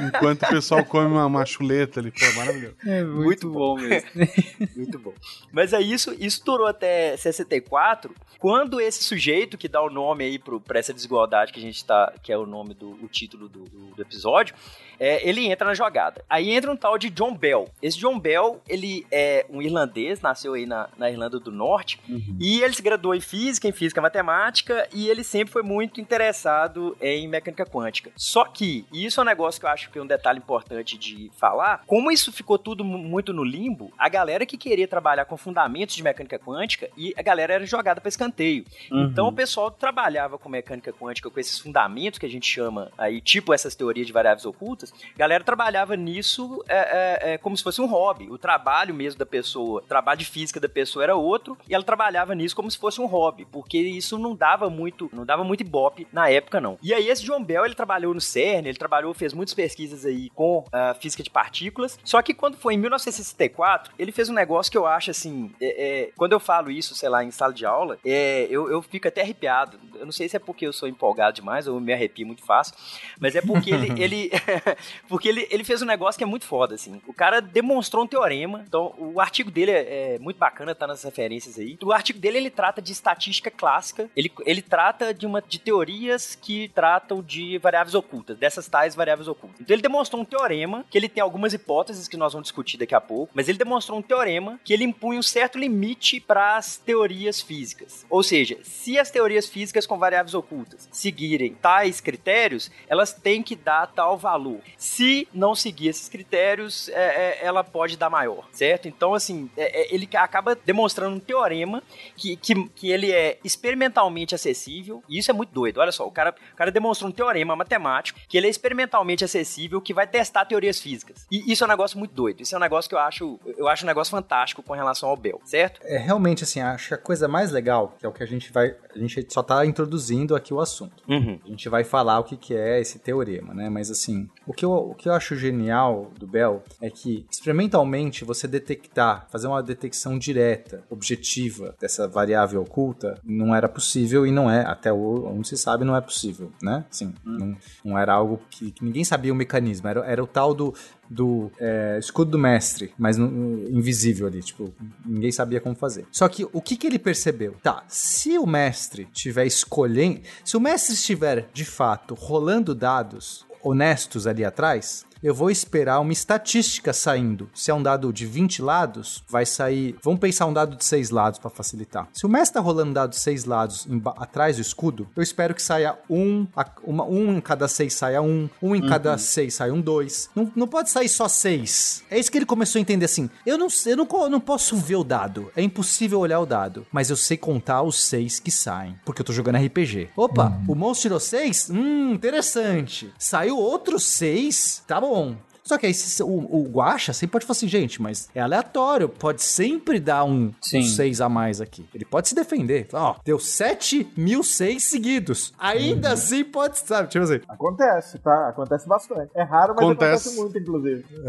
enquanto o pessoal come uma, uma chuleta ali. Pô, maravilhoso. É muito, muito bom. bom mesmo. muito bom. Mas é isso, isso durou até 64, quando esse sujeito que dá o nome aí pro, pra essa desigualdade que a gente tá, que é o nome do o título do, do, do episódio, é, ele entra na jogada. Aí entra um tal de John Bell. Esse John Bell, ele é um irlandês, nasceu aí na, na Irlanda do Norte, uhum. e ele se graduou em física, em física matemática, e ele sempre foi muito interessado em mecânica quântica. Só que, e isso é um negócio que eu acho que é um detalhe importante de falar, como isso ficou tudo muito no limbo, a galera que queria trabalhar com fundamentos de mecânica quântica, e a galera era jogada para escanteio. Uhum. Então o pessoal trabalhava com mecânica quântica, com esses fundamentos que a gente chama aí, tipo essas teorias de variáveis ocultas, a galera trabalhava nisso é, é, é, como se fosse um hobby. O trabalho mesmo da pessoa, o trabalho de física da pessoa era outro, e ela trabalhava nisso como se fosse um hobby, porque isso não dava muito, não dava muito ibope na época, não. E aí esse John Bell, ele trabalhou no CERN, ele trabalhou, fez muitas pesquisas aí com uh, física de partículas, só que quando foi em 1964, ele fez um negócio que eu acho assim, é, é, quando eu falo isso, sei lá, em sala de aula, é, eu, eu fico até arrepiado. Eu não sei se é porque eu sou empolgado demais, ou me arrepio muito fácil, mas é porque ele, ele porque ele, ele fez um negócio que é muito foda, assim. O cara demonstrou um teorema, então o artigo dele é, é muito bacana, tá nas referências aí. O artigo dele, ele trata de estatística clássica, ele, ele trata de uma de teorias que tratam de variáveis ocultas, dessas tais variáveis ocultas. Então ele demonstrou um teorema, que ele tem algumas hipóteses que nós vamos discutir daqui a pouco, mas ele demonstrou um teorema que ele impunha um certo limite para as teorias físicas. Ou seja, se as teorias físicas com variáveis ocultas seguirem tais critérios, elas têm que dar tal valor. Se não seguir esses critérios, é, é, ela pode dar maior, certo? Então, assim, é, é ele acaba demonstrando um teorema que, que, que ele é experimentalmente acessível, e isso é muito doido. Olha só, o cara, o cara demonstrou um teorema matemático que ele é experimentalmente acessível, que vai testar teorias físicas. E isso é um negócio muito doido. Isso é um negócio que eu acho, eu acho um negócio fantástico com relação ao Bell, certo? É realmente assim, acho que a coisa mais legal, que é o que a gente vai, a gente só tá introduzindo aqui o assunto. Uhum. A gente vai falar o que, que é esse teorema, né? Mas assim, o que, eu, o que eu acho genial do Bell é que experimentalmente você detectar, fazer uma detecção direta, objetiva dessa variável oculta não era possível e não é, até onde se sabe, não é possível, né? Sim, hum. não, não era algo que, que, ninguém sabia o mecanismo, era, era o tal do do é, escudo do mestre, mas no, invisível ali, tipo, ninguém sabia como fazer. Só que o que, que ele percebeu? Tá, se o mestre tiver escolhendo, se o mestre estiver de fato rolando dados honestos ali atrás, eu vou esperar uma estatística saindo. Se é um dado de 20 lados, vai sair. Vamos pensar um dado de 6 lados para facilitar. Se o mestre tá rolando um dado de 6 lados atrás do escudo, eu espero que saia um, uma, um em cada 6 saia um, um em uhum. cada 6 saia um 2. Não, não pode sair só 6. É isso que ele começou a entender assim. Eu não, eu não, eu não posso ver o dado. É impossível olhar o dado. Mas eu sei contar os 6 que saem. Porque eu tô jogando RPG. Opa, uhum. o monstro tirou 6? Hum, interessante. Saiu outro 6? Tá bom bom. Só que aí o, o Guacha sempre pode falar assim, gente, mas é aleatório, pode sempre dar um 6 um a mais aqui. Ele pode se defender. Ó, deu 7 mil 6 seguidos. Ainda uhum. assim pode, sabe? Tipo assim. Acontece, tá? Acontece bastante. É raro, mas acontece, acontece muito, inclusive.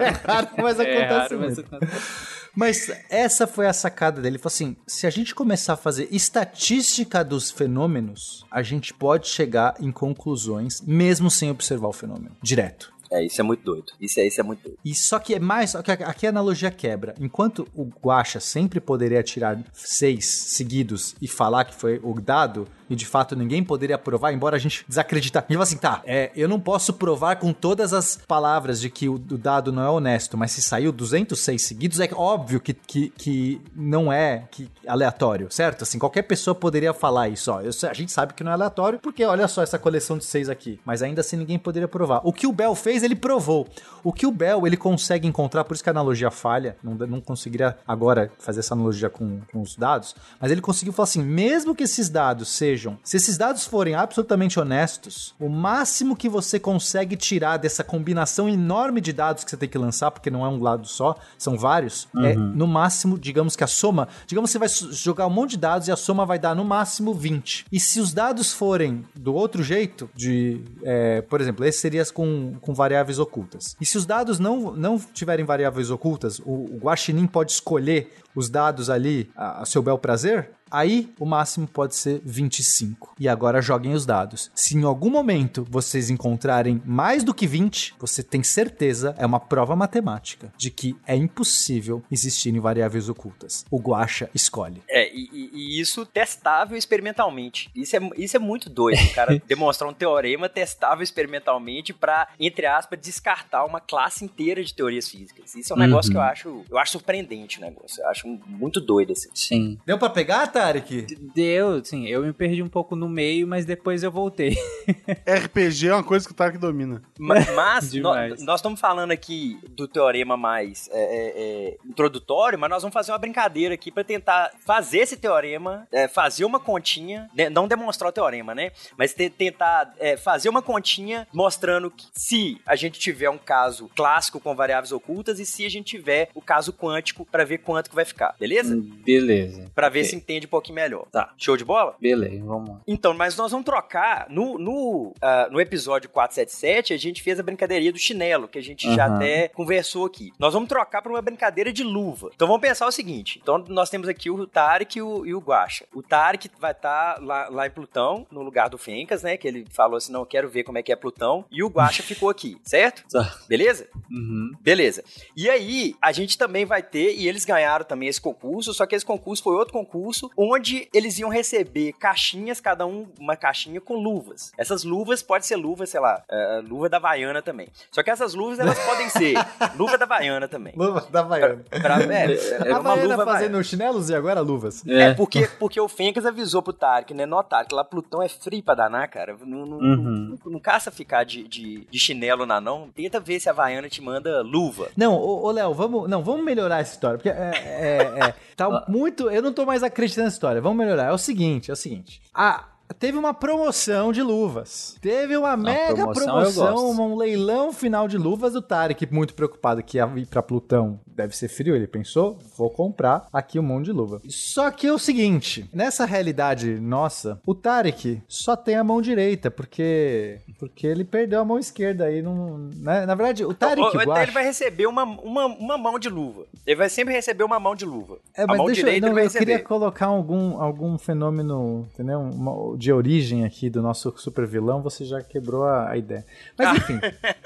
é raro, mas é acontece raro, muito. Mas... Mas essa foi a sacada dele. Ele falou assim: se a gente começar a fazer estatística dos fenômenos, a gente pode chegar em conclusões, mesmo sem observar o fenômeno direto. É, isso é muito doido. Isso é, isso é muito doido. E só que é mais. Só que aqui a analogia quebra. Enquanto o Guacha sempre poderia tirar seis seguidos e falar que foi o dado, e de fato ninguém poderia provar, embora a gente desacreditar. E assim, tá, é, eu não posso provar com todas as palavras de que o, o, dado não é honesto, mas se saiu 206 seguidos, é óbvio que, que, que não é que, aleatório, certo? Assim, qualquer pessoa poderia falar isso, ó. Eu, a gente sabe que não é aleatório, porque olha só essa coleção de seis aqui. Mas ainda assim ninguém poderia provar. O que o Bell fez, ele provou. O que o Bell, ele consegue encontrar, por isso que a analogia falha, não, não conseguiria agora fazer essa analogia com, com os dados, mas ele conseguiu falar assim, mesmo que esses dados sejam se esses dados forem absolutamente honestos, o máximo que você consegue tirar dessa combinação enorme de dados que você tem que lançar, porque não é um lado só, são vários, é, uhum. é no máximo, digamos que a soma, digamos que você vai jogar um monte de dados e a soma vai dar no máximo 20. E se os dados forem do outro jeito, de, é, por exemplo, esse seria com, com variáveis ocultas. E se os dados não, não tiverem variáveis ocultas, o, o Guaxinim pode escolher os dados ali a, a seu bel prazer, Aí o máximo pode ser 25. E agora joguem os dados. Se em algum momento vocês encontrarem mais do que 20, você tem certeza, é uma prova matemática, de que é impossível existirem variáveis ocultas. O Guacha escolhe. É, e, e, isso testável experimentalmente. Isso é, isso é muito doido, o cara demonstrar um teorema testável experimentalmente para, entre aspas, descartar uma classe inteira de teorias físicas. Isso é um uhum. negócio que eu acho, eu acho surpreendente o negócio. Eu acho muito doido assim. Sim. Deu para pegar, tá? Tarek? Deu, sim. Eu me perdi um pouco no meio, mas depois eu voltei. RPG é uma coisa que o Tarek domina. Mas, mas nós, nós estamos falando aqui do teorema mais é, é, é, introdutório, mas nós vamos fazer uma brincadeira aqui para tentar fazer esse teorema, é, fazer uma continha, né, não demonstrar o teorema, né? Mas tentar é, fazer uma continha mostrando que se a gente tiver um caso clássico com variáveis ocultas e se a gente tiver o caso quântico para ver quanto que vai ficar, beleza? Beleza. Para ver se entende pouquinho melhor. Tá. Show de bola? Beleza, vamos lá. Então, mas nós vamos trocar. No, no, uh, no episódio 477, a gente fez a brincadeirinha do chinelo, que a gente uhum. já até conversou aqui. Nós vamos trocar para uma brincadeira de luva. Então vamos pensar o seguinte: então nós temos aqui o Tarek e o, e o Guacha. O Tarek vai estar tá lá, lá em Plutão, no lugar do Fencas, né? Que ele falou assim: não, eu quero ver como é que é Plutão. E o Guacha ficou aqui, certo? Tá. Beleza? Uhum. Beleza. E aí, a gente também vai ter, e eles ganharam também esse concurso, só que esse concurso foi outro concurso onde eles iam receber caixinhas, cada um uma caixinha com luvas. Essas luvas pode ser luva, sei lá, uh, luva da Havaiana também. Só que essas luvas elas podem ser luva da Havaiana também. Luva da Havaiana. Pra, é, é a uma luva fazendo chinelos e agora luvas. É, porque, porque o Fencas avisou pro Tarek, né? Nó, Tarek, lá Plutão é frio pra danar, cara. Não, não, Uhum. não, não caça ficar de, de, de chinelo na não. Tenta ver se a Havaiana te manda luva. Não, ô, ô, Léo, vamos, não, vamos melhorar essa história, porque é, é, é, tá muito, eu não tô mais acreditando nessa história. Vamos melhorar. É o seguinte, é o seguinte. A Teve uma promoção de luvas. Teve uma mega promoção promoção, um leilão final de luvas do Tarek, muito preocupado que ia ir pra Plutão. Deve ser frio, ele pensou, vou comprar aqui um monte de luva. Só que é o seguinte, nessa realidade nossa, o Tarek só tem a mão direita, porque porque ele perdeu a mão esquerda aí não, né? Na verdade, o Tarek Ou- ou então Guache- ele vai receber uma, uma, uma mão de luva. Ele vai sempre receber uma mão de luva. É, a mas mão deixa direita não, ele vai eu queria receber. colocar algum, algum fenômeno, entendeu? Uma- de origem aqui do nosso super vilão, você já quebrou a, a ideia. Mas enfim.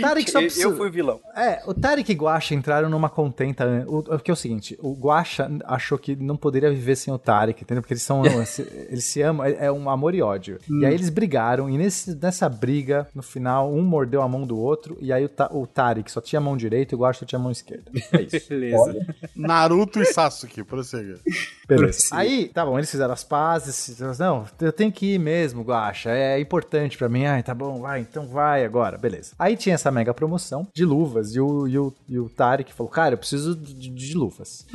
Tarek só Eu- precisa... Eu fui vilão. É, o Tarek e Guacha entraram numa contenta. O, porque é o seguinte, o Guacha achou que não poderia viver sem o Tarek, entendeu? Porque eles são. eles se amam, é é um amor e ódio. E aí eles brigaram, e nesse, nessa briga, no final, um mordeu a mão do outro, e aí o, Ta- o Tarek só tinha a mão direita e o Guacha só tinha a mão esquerda. É isso. Beleza. Naruto e Sasuke, prossiga. Beleza. Aí, tá bom, eles fizeram as pazes. Não, eu tenho que ir mesmo, Guaxa. É importante pra mim. Ai, tá bom, vai, então vai agora. Beleza. Aí tinha essa mega promoção de luvas. E o, e o, e o Tarek falou: Cara, eu preciso de, de luvas.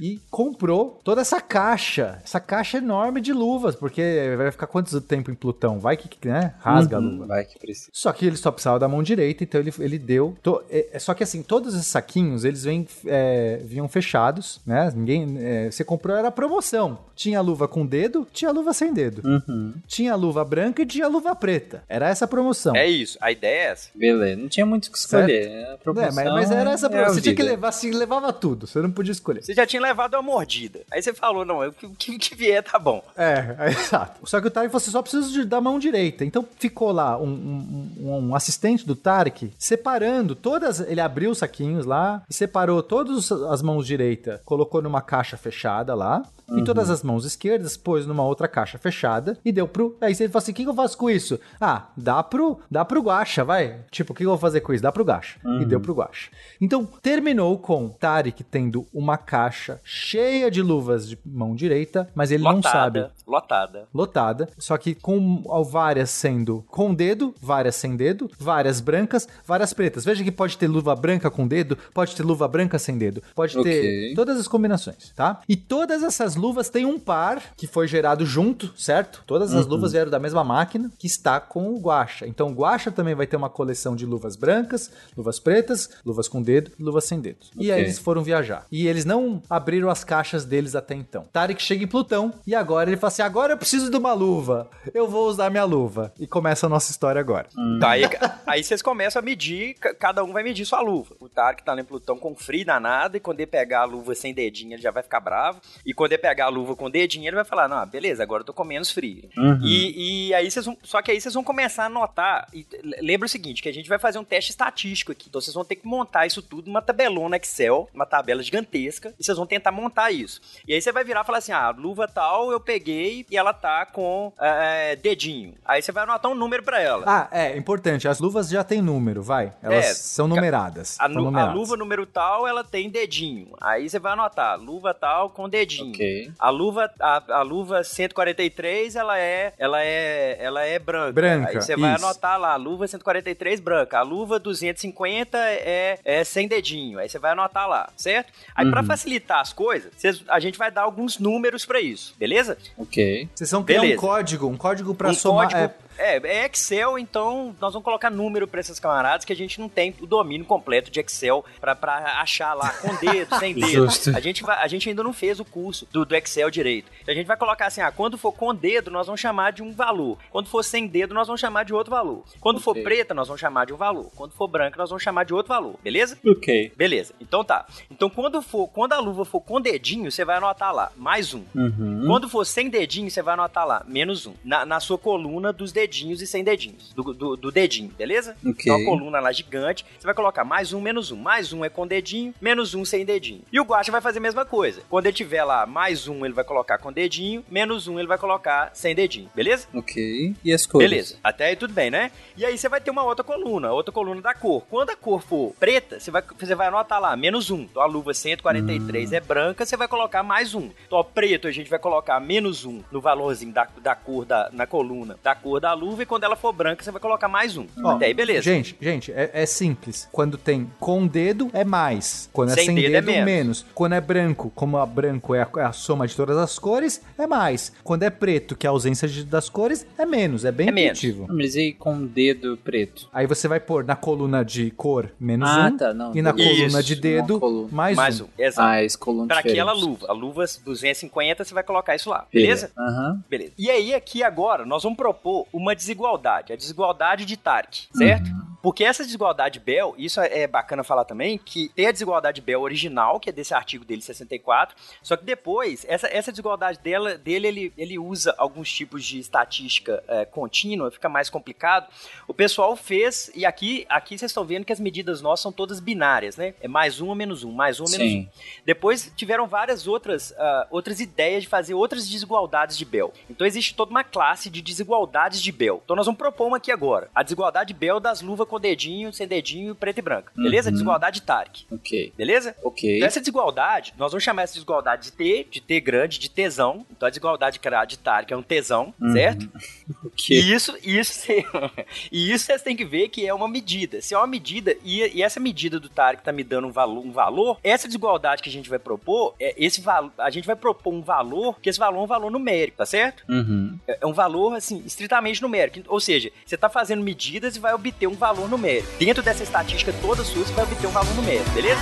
E comprou toda essa caixa. Essa caixa enorme de luvas. Porque vai ficar quanto tempo em Plutão? Vai que, né? Rasga a luva. Vai que precisa. Só que ele só precisava da mão direita, então ele, ele deu. to- é, é só que assim, todos esses saquinhos, eles vêm, é, vinham fechados, né? Ninguém. é, você comprou, era promoção. Tinha luva com dedo, tinha luva sem dedo. Uhum. Tinha luva branca e tinha luva preta. Era essa a promoção. É isso. A ideia é essa. Beleza, não tinha muito o que escolher. A É, mas, mas era essa é a promoção. Você tinha que levar, assim, levava tudo. Você não podia escolher. Você já tinha levado uma mordida. Aí você falou, não, o que, que, que vier tá bom. É, é, exato. Só que o Tarek falou assim, só preciso de- da mão direita. Então ficou lá um, um- um- um assistente do Tarek separando todas. Ele abriu os saquinhos lá e separou todas as mãos direita, colocou numa caixa fechada lá. E todas as mãos esquerdas pôs numa outra caixa fechada e deu pro. Aí ele falou assim: o que, que eu faço com isso? Ah, dá pro, dá pro Guacha, vai. Tipo, o que, que eu vou fazer com isso? Dá pro Guacha. E deu pro Guacha. Então, terminou com Tarek tendo uma caixa cheia de luvas de mão direita, mas ele não sabe Lotada. Lotada. lotada, só que com várias sendo com dedo, várias sem dedo, várias brancas, várias pretas. Veja que pode ter luva branca com dedo, pode ter luva branca sem dedo, pode Ok. ter todas as combinações, tá? E todas essas luvas têm um par que foi gerado junto, certo? Todas as luvas vieram da mesma máquina que está com o Guacha. Então o Guacha também vai ter uma coleção de luvas brancas, luvas pretas, luvas com dedo, luvas sem dedo. E aí eles foram viajar. E eles não abriram as caixas deles até então. Tarek chega em Plutão e agora ele fala assim: agora eu preciso de uma luva. Eu vou usar minha luva. E começa a nossa história agora. Tá, aí, aí vocês começam a medir, ca- cada um vai medir sua luva. O Tarek tá lá em Plutão com frio danado, e quando ele pegar a luva sem dedinho, ele já vai ficar bravo. E quando ele pegar a luva com dedinho, ele vai falar: Não, beleza, agora eu tô com menos frio. E, e aí vocês vão. Só que aí vocês vão começar a notar. E lembra o seguinte: que a gente vai fazer um teste estatístico aqui. Então vocês vão ter que montar isso tudo numa tabelona Excel, uma tabela gigantesca, e vocês vão tentar montar isso. E aí você vai virar e falar assim: ah, luva tal, eu peguei e ela tá com é, dedinho. Aí você vai anotar um número pra ela. Ah, é importante. As luvas já têm número, vai. Elas É, são numeradas. A, são nu- a numeradas. luva número tal, ela tem dedinho. Aí você vai anotar, luva tal com dedinho. Ok. A luva, a, a luva 143, ela é, ela é, ela é branca. Branca, Aí você vai isso. anotar lá, luva 143 branca. A luva 250 é, é sem dedinho. Aí você vai anotar lá, certo? Aí Uhum. pra facilitar as coisas, vocês- a gente vai dar alguns números pra isso, beleza? Ok. Vocês vão criar um Beleza. código, um código pra um somar. código. é, É, é Excel, então nós vamos colocar número pra esses camaradas que a gente não tem o domínio completo de Excel pra, pra achar lá com dedo, sem dedo. A gente, vai, a gente ainda não fez o curso do, do Excel direito. Então a gente vai colocar assim: ah, quando for com dedo, nós vamos chamar de um valor. Quando for sem dedo, nós vamos chamar de outro valor. Quando for Ok. preta, nós vamos chamar de um valor. Quando for branca, nós vamos chamar de outro valor. Beleza? Ok. Beleza. Então tá. Então quando for, quando a luva for com dedinho, você vai anotar lá mais um. Uhum. Quando for sem dedinho, você vai anotar lá, menos um. Na, na sua coluna dos dedinhos. Dedinhos e sem dedinhos. Do, do, do dedinho, beleza? Ok. Então uma coluna lá gigante. Você vai colocar mais um, menos um. Mais um é com dedinho, menos um sem dedinho. E o Guacha vai fazer a mesma coisa. Quando ele tiver lá mais um, ele vai colocar com dedinho, menos um ele vai colocar sem dedinho, beleza? Ok. E as cores? Beleza. Até aí tudo bem, né? E aí você vai ter uma outra coluna, outra coluna da cor. Quando a cor for preta, você vai, você vai anotar lá, menos um. Então a luva 143 é branca, você vai colocar mais um. Então, ó, preto, a gente vai colocar menos um no valorzinho da, da cor da, na coluna, da cor da luva, e quando ela for branca, você vai colocar mais um. Ó, Até aí, beleza. Gente, gente, é, é simples. Quando tem com dedo, é mais. Quando é Sem sem dedo, dedo, é menos. menos. Quando é branco, como a branco é a, é a soma de todas as cores, é mais. Quando é preto, que é a ausência de- das cores, é menos. É bem É menos. intuitivo. Ah, Mas e com dedo preto? Aí você vai pôr na coluna de cor menos Ah, um. tá, não. E na Isso, coluna de dedo, coluna. mais, mais um. um. Exato. Mais coluna Pra diferente. aquela luva. A luva 250, você vai colocar isso lá, beleza? Aham. Beleza. E aí, aqui agora, nós vamos propor uma desigualdade. A desigualdade de Tark, certo? Porque essa desigualdade Bell, isso é é bacana falar também, que tem a desigualdade Bell original, que é desse artigo dele, 64, só que depois, essa, essa desigualdade dela, dele, ele, ele usa alguns tipos de estatística é, contínua, fica mais complicado. O pessoal fez, e aqui, aqui vocês estão vendo que as medidas nossas são todas binárias, né? É mais um ou menos um, mais um ou menos um. Sim. Depois tiveram várias outras, ah, outras ideias de fazer outras desigualdades de Bell. Então existe toda uma classe de desigualdades de Bell. Então nós vamos propor uma aqui agora. A desigualdade Bell das luvas com dedinho, sem dedinho, preto e branca. Beleza? Uhum. Desigualdade Tark. Ok. Beleza? Ok. Então, essa desigualdade, nós vamos chamar essa desigualdade de T, de T grande, de tesão. Então a desigualdade de Tark é um tesão, Uhum. certo? Ok. E isso, isso, e isso vocês têm que ver que é uma medida. Se é uma medida, e, e essa medida do Tarek tá me dando um valor, um valor, essa desigualdade que a gente vai propor, é esse valor, a gente vai propor um valor, que esse valor é um valor numérico, tá certo? Uhum. É é um valor, assim, estritamente numérico. Ou seja, você tá fazendo medidas e vai obter um valor numérico. Dentro dessa estatística toda sua, você vai obter um valor numérico, beleza?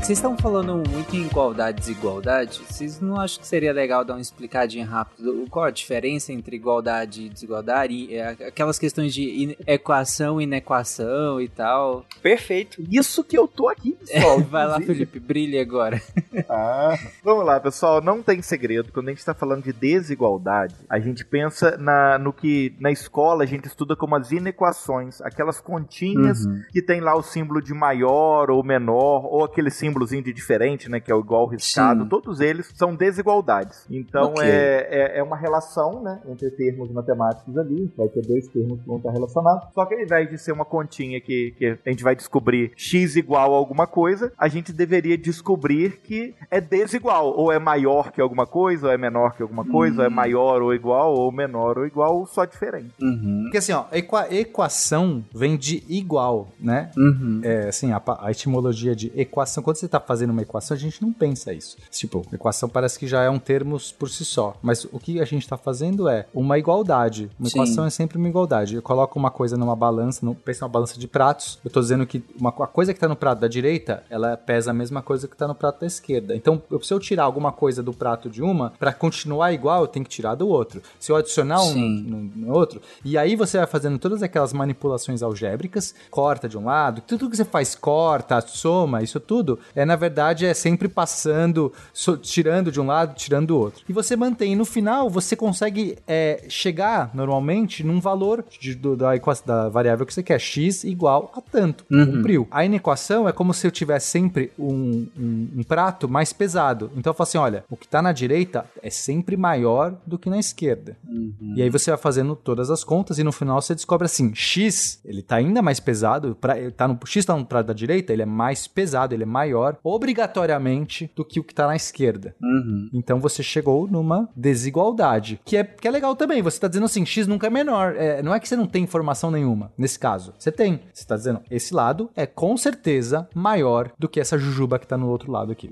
Que vocês estão falando muito em igualdade e desigualdade. Vocês não acham que seria legal dar uma explicadinha rápido? Qual a diferença entre igualdade e desigualdade? E, é, aquelas questões de equação e inequação e tal. Perfeito. Isso que eu tô aqui, pessoal. Vai lá. Felipe, brilha agora. Ah, vamos lá, pessoal. Não tem segredo. Quando a gente está falando de desigualdade, a gente pensa na, no que na escola a gente estuda como as inequações, aquelas continhas Uhum. que tem lá o símbolo de maior ou menor, ou aquele símbolozinho de diferente, né? Que é o igual riscado. Sim. Todos eles são desigualdades. Então Ok. é, é, é uma relação, né? Entre termos matemáticos ali. Vai ter dois termos que vão estar relacionados. Só que ao invés de ser uma continha que, que a gente vai descobrir x igual a alguma coisa, a gente deveria descobrir que é desigual. Ou é maior que alguma coisa, ou é menor que alguma coisa, ou é maior ou igual, ou menor ou igual, ou só diferente. Uhum. Porque assim, ó, equa- equação vem de igual, né? Uhum. É, assim, a, a etimologia de equação, quando você tá fazendo uma equação, a gente não pensa isso. Tipo, equação parece que já é um termo por si só. Mas o que a gente tá fazendo é uma igualdade. Uma Sim. equação é sempre uma igualdade. Eu coloco uma coisa numa balança, no, pensa numa balança de pratos, eu tô dizendo que uma, a coisa que tá no prato da direita, ela pesa a mesma coisa que tá no prato da esquerda. Então, eu, se eu tirar alguma coisa do prato de uma, pra continuar igual, eu tenho que tirar do outro. Se eu adicionar um no, no outro, e aí você vai fazendo todas aquelas manipulações algébricas, corta de um lado, tudo que você faz, corta, soma, isso tudo, é na verdade é sempre passando, so- tirando de um lado, tirando do outro. E você mantém. E no final, você consegue é, chegar normalmente num valor de- do- da, da variável que você quer, x igual a tanto. Cumpriu. A inequação é como se eu tivesse sempre um, um- um prato mais pesado. Então eu falo assim: olha, o que tá na direita é sempre maior do que na esquerda. E aí você vai fazendo todas as contas e no final você descobre assim, X, ele tá ainda mais pesado, pra, ele tá no, X tá no prato da direita, ele é mais pesado, ele é maior, obrigatoriamente, do que o que tá na esquerda. Uhum. Então você chegou numa desigualdade, que é, que é legal também, você tá dizendo assim, X nunca é menor, É, não é que você não tem informação nenhuma, nesse caso, você tem, você tá dizendo, esse lado é com certeza maior do que essa jujuba que tá no outro lado aqui.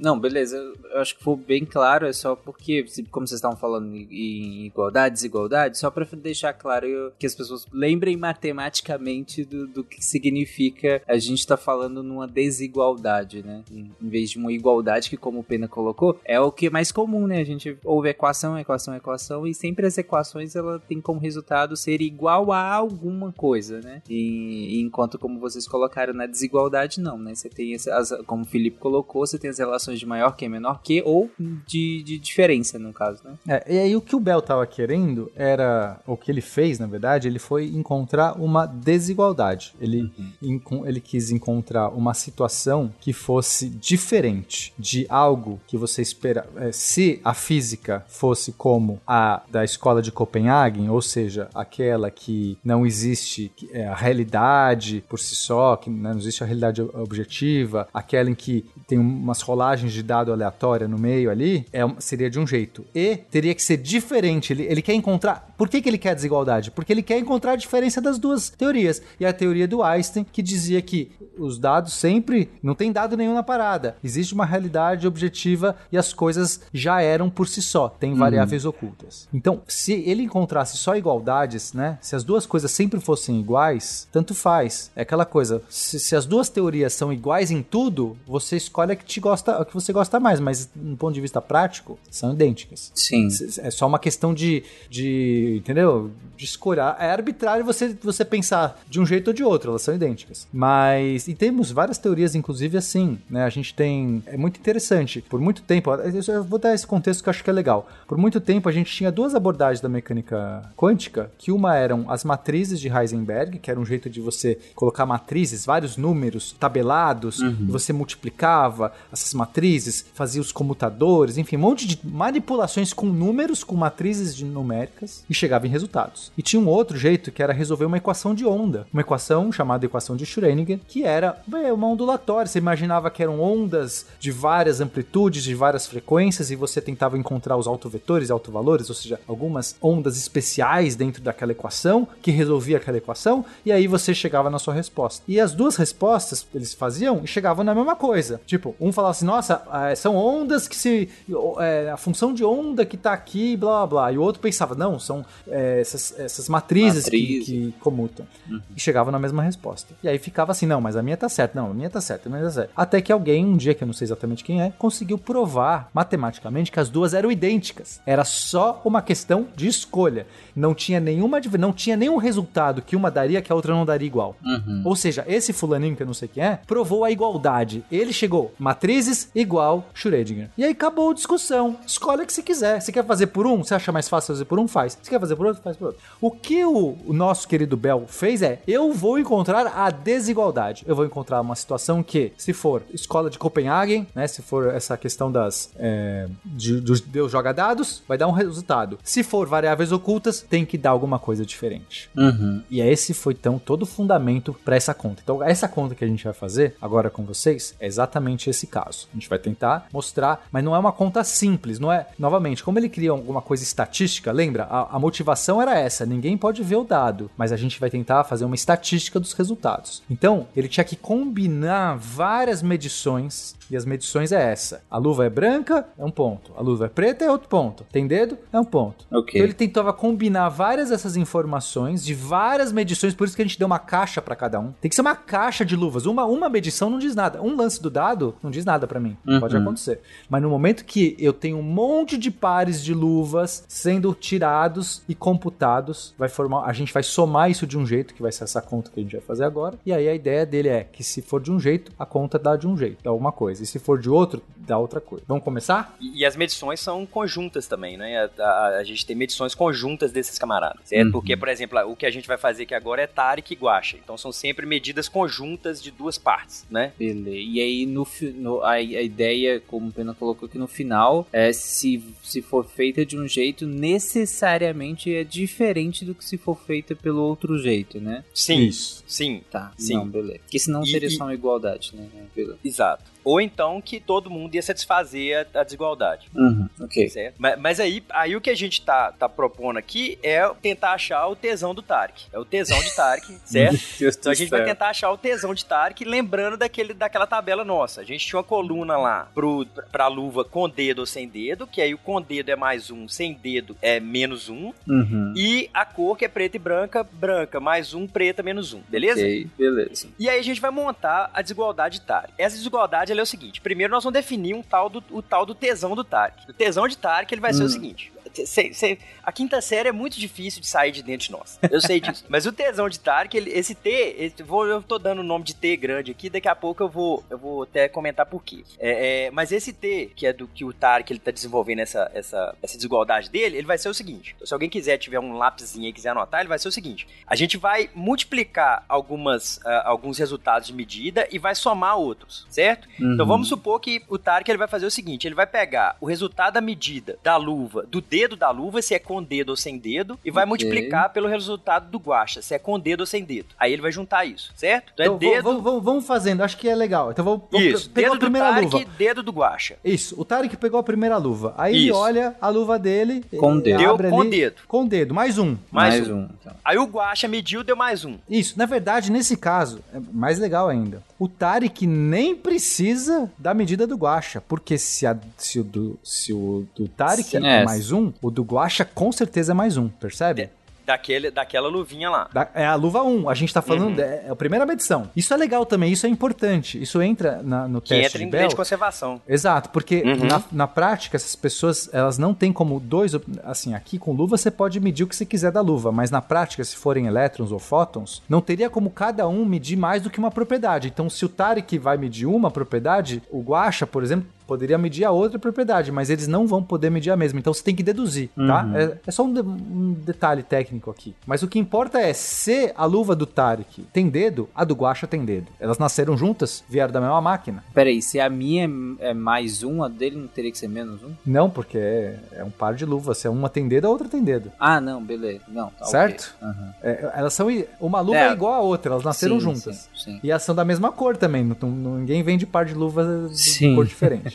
Não, beleza. Eu acho que ficou bem claro, é só porque, como vocês estavam falando em igualdade, desigualdade, só para deixar claro que as pessoas lembrem matematicamente do, do que significa a gente estar tá falando numa desigualdade, né? Em, em vez de uma igualdade que, como o Pena colocou, é o que é mais comum, né? A gente ouve equação, equação, equação, e sempre as equações ela tem como resultado ser igual a alguma coisa, né? E, enquanto, como vocês colocaram na desigualdade, não, né? Você tem, as, como o Felipe colocou, você tem as relações de maior que, menor que, ou de, de diferença, no caso, né? É, e aí o que o Bell tava querendo era, o que ele fez, na verdade, ele foi encontrar uma desigualdade. Ele, uhum. ele quis encontrar uma situação que fosse diferente de algo que você espera. É, se a física fosse como a da escola de Copenhague, ou seja, aquela que não existe é, a realidade por si só, que né, não existe a realidade objetiva, aquela em que tem umas rolagens de dado aleatória no meio ali, é, seria de um jeito. E teria que ser diferente. Ele, ele quer encontrar. Por que, que ele quer desigualdade? Porque ele quer encontrar a diferença das duas teorias. E a teoria do Einstein, que dizia que os dados sempre. Não tem dado nenhum na parada. Existe uma realidade objetiva e as coisas já eram por si só. Tem uhum. variáveis ocultas. Então, se ele encontrasse só igualdades, né? Se as duas coisas sempre fossem iguais, tanto faz. É aquela coisa. Se, se as duas teorias são iguais em tudo, você escolhe a que te gosta, a que você gosta mais. Mas, do ponto de vista prático, são idênticas. Sim. É só uma questão de, de entendeu? De escolher. É arbitrário você, você pensar de um jeito ou de outro. Elas são idênticas. Mas e temos várias teorias, inclusive, assim, né? A gente tem. É muito interessante. Por muito tempo, eu vou dar esse contexto que eu acho que é legal. Por muito tempo, a gente tinha duas abordagens da mecânica quântica, que uma eram as matrizes de Heisenberg, que era um jeito de você colocar matrizes, vários números tabelados, uhum. você multiplicava essas matrizes, fazia os comutadores, enfim, um monte de manipulações com números, com matrizes de numéricas, e chegava em resultados. E tinha um outro jeito que era resolver uma equação de onda, uma equação chamada equação de Schrödinger, que era uma ondulatória. Você imaginava que eram ondas de várias amplitudes, de várias frequências, e você tentava encontrar os autovetores e autovalores, ou seja, algumas ondas especiais dentro daquela equação que resolvia aquela equação, e aí você chegava na sua resposta. E as duas respostas eles faziam e chegavam na mesma coisa. Tipo, um falava assim: nossa, são ondas que se. É, a função de onda que tá aqui, blá blá blá. E o outro pensava: não, são é, essas, essas matrizes Matriz. que, que, comutam. Uhum. E chegava na mesma resposta. E aí ficava assim: não, mas a minha tá certa. Não, a minha tá certa, a minha tá certa. Até que alguém, um dia que eu não sei exatamente quem é, conseguiu provar matematicamente que as duas eram idênticas. Era só uma questão de escolha. Não tinha nenhuma não tinha nenhum resultado que uma daria que a outra não daria igual. Uhum. Ou seja, esse fulaninho que eu não sei quem é, provou a igualdade. Ele chegou, matrizes igual Schrödinger. E aí acabou a discussão. Escolhe o que você quiser. Você quer fazer por um? Você acha mais fácil fazer por um? Faz. Você quer fazer por outro? Faz por outro. O que o, o nosso querido Bell fez é, eu vou encontrar a desigualdade. Eu vou encontrar uma situação que, se for escola de Copenhagen, né, se for essa questão das é, de, dos Deus joga dados, vai dar um resultado. Se for variáveis ocultas, tem que dar alguma coisa diferente. Uhum. E esse foi então todo o fundamento para essa conta. Então, essa conta que a gente vai fazer agora com vocês é exatamente esse caso. A gente vai tentar mostrar, mas não é uma conta simples, não é? Novamente, como ele cria alguma coisa estatística, lembra? A, a motivação era essa: ninguém pode ver o dado, mas a gente vai tentar fazer uma estatística dos resultados. Então, ele tinha que combinar várias medições e as medições é essa. A luva é branca, é um ponto. A luva é preta, é outro ponto. Tem dedo, é um ponto. Okay. Então ele tentava combinar várias dessas informações de várias medições, por isso que a gente deu uma caixa para cada um. Tem que ser uma caixa de luvas. Uma, uma medição não diz nada. Um lance do dado não diz nada para mim. Uhum. Pode acontecer. Mas no momento que eu tenho um monte de pares de luvas sendo tirados e computados, vai formar, a gente vai somar isso de um jeito, que vai ser essa conta que a gente vai fazer agora. E aí a ideia dele é que se for de um jeito, a conta dá de um jeito, é alguma coisa. E se for de outro, dá outra coisa. Vamos começar? E, e as medições são conjuntas também, né? A, a, a, gente tem medições conjuntas desses camaradas, certo? Uhum. Porque, por exemplo, o que a gente vai fazer aqui agora é Tarek e Guacha. Então são sempre medidas conjuntas de duas partes, né? Beleza. E aí, no, no a, a, ideia, como o Pena colocou aqui no final, é se, se for feita de um jeito, necessariamente é diferente do que se for feita pelo outro jeito, né? Sim. Isso. Sim. Tá. Sim. Não, beleza. Porque senão seria e, só uma igualdade, né? Exato. Ou então que todo mundo ia satisfazer a, a desigualdade. Uhum, ok. Certo? Mas, mas aí, aí o que a gente tá, tá propondo aqui é tentar achar o tesão do Tarek. É o tesão de Tarek, certo? então a gente vai tentar achar o tesão de Tarek, lembrando daquele, daquela tabela nossa. A gente tinha uma coluna lá pro, pra luva com dedo ou sem dedo, que aí o com dedo é mais um, sem dedo é menos um. Uhum. E a cor que é preta e branca, branca, mais um, preta, menos um. Beleza? Ok, beleza. E aí a gente vai montar a desigualdade de Tarek. Essa desigualdade ela é o seguinte: primeiro nós vamos definir um tal do, o tal do tesão do Tarek. O tesão de Tarek ele vai ser o seguinte: a quinta série é muito difícil de sair de dentro de nós. Eu sei disso. Mas o tesão de Tarek, ele- esse T, esse- vou, eu tô dando o nome de T grande aqui, daqui a pouco eu vou, eu vou até comentar por quê. É, é, mas esse T, que é do que o Tarek ele tá desenvolvendo essa, essa, essa desigualdade dele, ele vai ser o seguinte. Então, se alguém quiser, tiver um lápisinho e quiser anotar, ele vai ser o seguinte. A gente vai multiplicar algumas, ah, alguns resultados de medida e vai somar outros, certo? Então Uhum. vamos supor que o Tarek ele vai fazer o seguinte: ele vai pegar o resultado da medida da luva, do dedo da luva, se é com dedo ou sem dedo, e vai Ok. multiplicar pelo resultado do guacha, se é com dedo ou sem dedo. Aí ele vai juntar isso, certo? Então, Então, é dedo. vamos, vamos- vamos fazendo, acho que é legal. Então vamos, isso, pegar dedo a primeira do Tarek, luva. dedo do guacha. Isso, o Tarek pegou a primeira luva. Aí ele Isso. olha a luva dele. Com ele dedo. Deu com ali- dedo. Com dedo, mais um. Mais Mais, um. um. então. Aí o guacha mediu, deu mais um. Isso, na verdade, nesse caso, é mais legal ainda. O Tarek nem precisa da medida do Guacha, porque se, a- se o, do, se o do Tarek é é. mais um, o do Guacha com certeza é mais um, percebe? Daquele, daquela luvinha lá. Da- é a luva 1, a gente tá falando, Uhum. é, é a primeira medição. Isso é legal também, isso é importante. Isso entra na- no Que teste entra de em Bell. de conservação. Exato, porque Uhum. na, na prática essas pessoas elas não têm como dois, assim, aqui com luva você pode medir o que você quiser da luva, mas na prática se forem elétrons ou fótons, não teria como cada um medir mais do que uma propriedade. Então se o Tarek vai medir uma propriedade, o Guacha, por exemplo, poderia medir a outra propriedade, mas eles não vão poder medir a mesma. Então você tem que deduzir, tá? É, é só um, de- um detalhe técnico aqui. Mas o que importa é se a luva do Tarek tem dedo, a do Guacha tem dedo. Elas nasceram juntas, vieram da mesma máquina. Peraí, se a minha é, é mais um, a dele não teria que ser menos um? Não, porque é, é um par de luvas. Se é uma tem dedo, a outra tem dedo. Ah, não, beleza. Não, tá Certo? ok. Aham. É, elas são. Uma luva É. é. igual a outra, elas nasceram Sim, juntas. Sim, sim. E elas são da mesma cor também. não- ninguém vende par de luvas de cor diferente.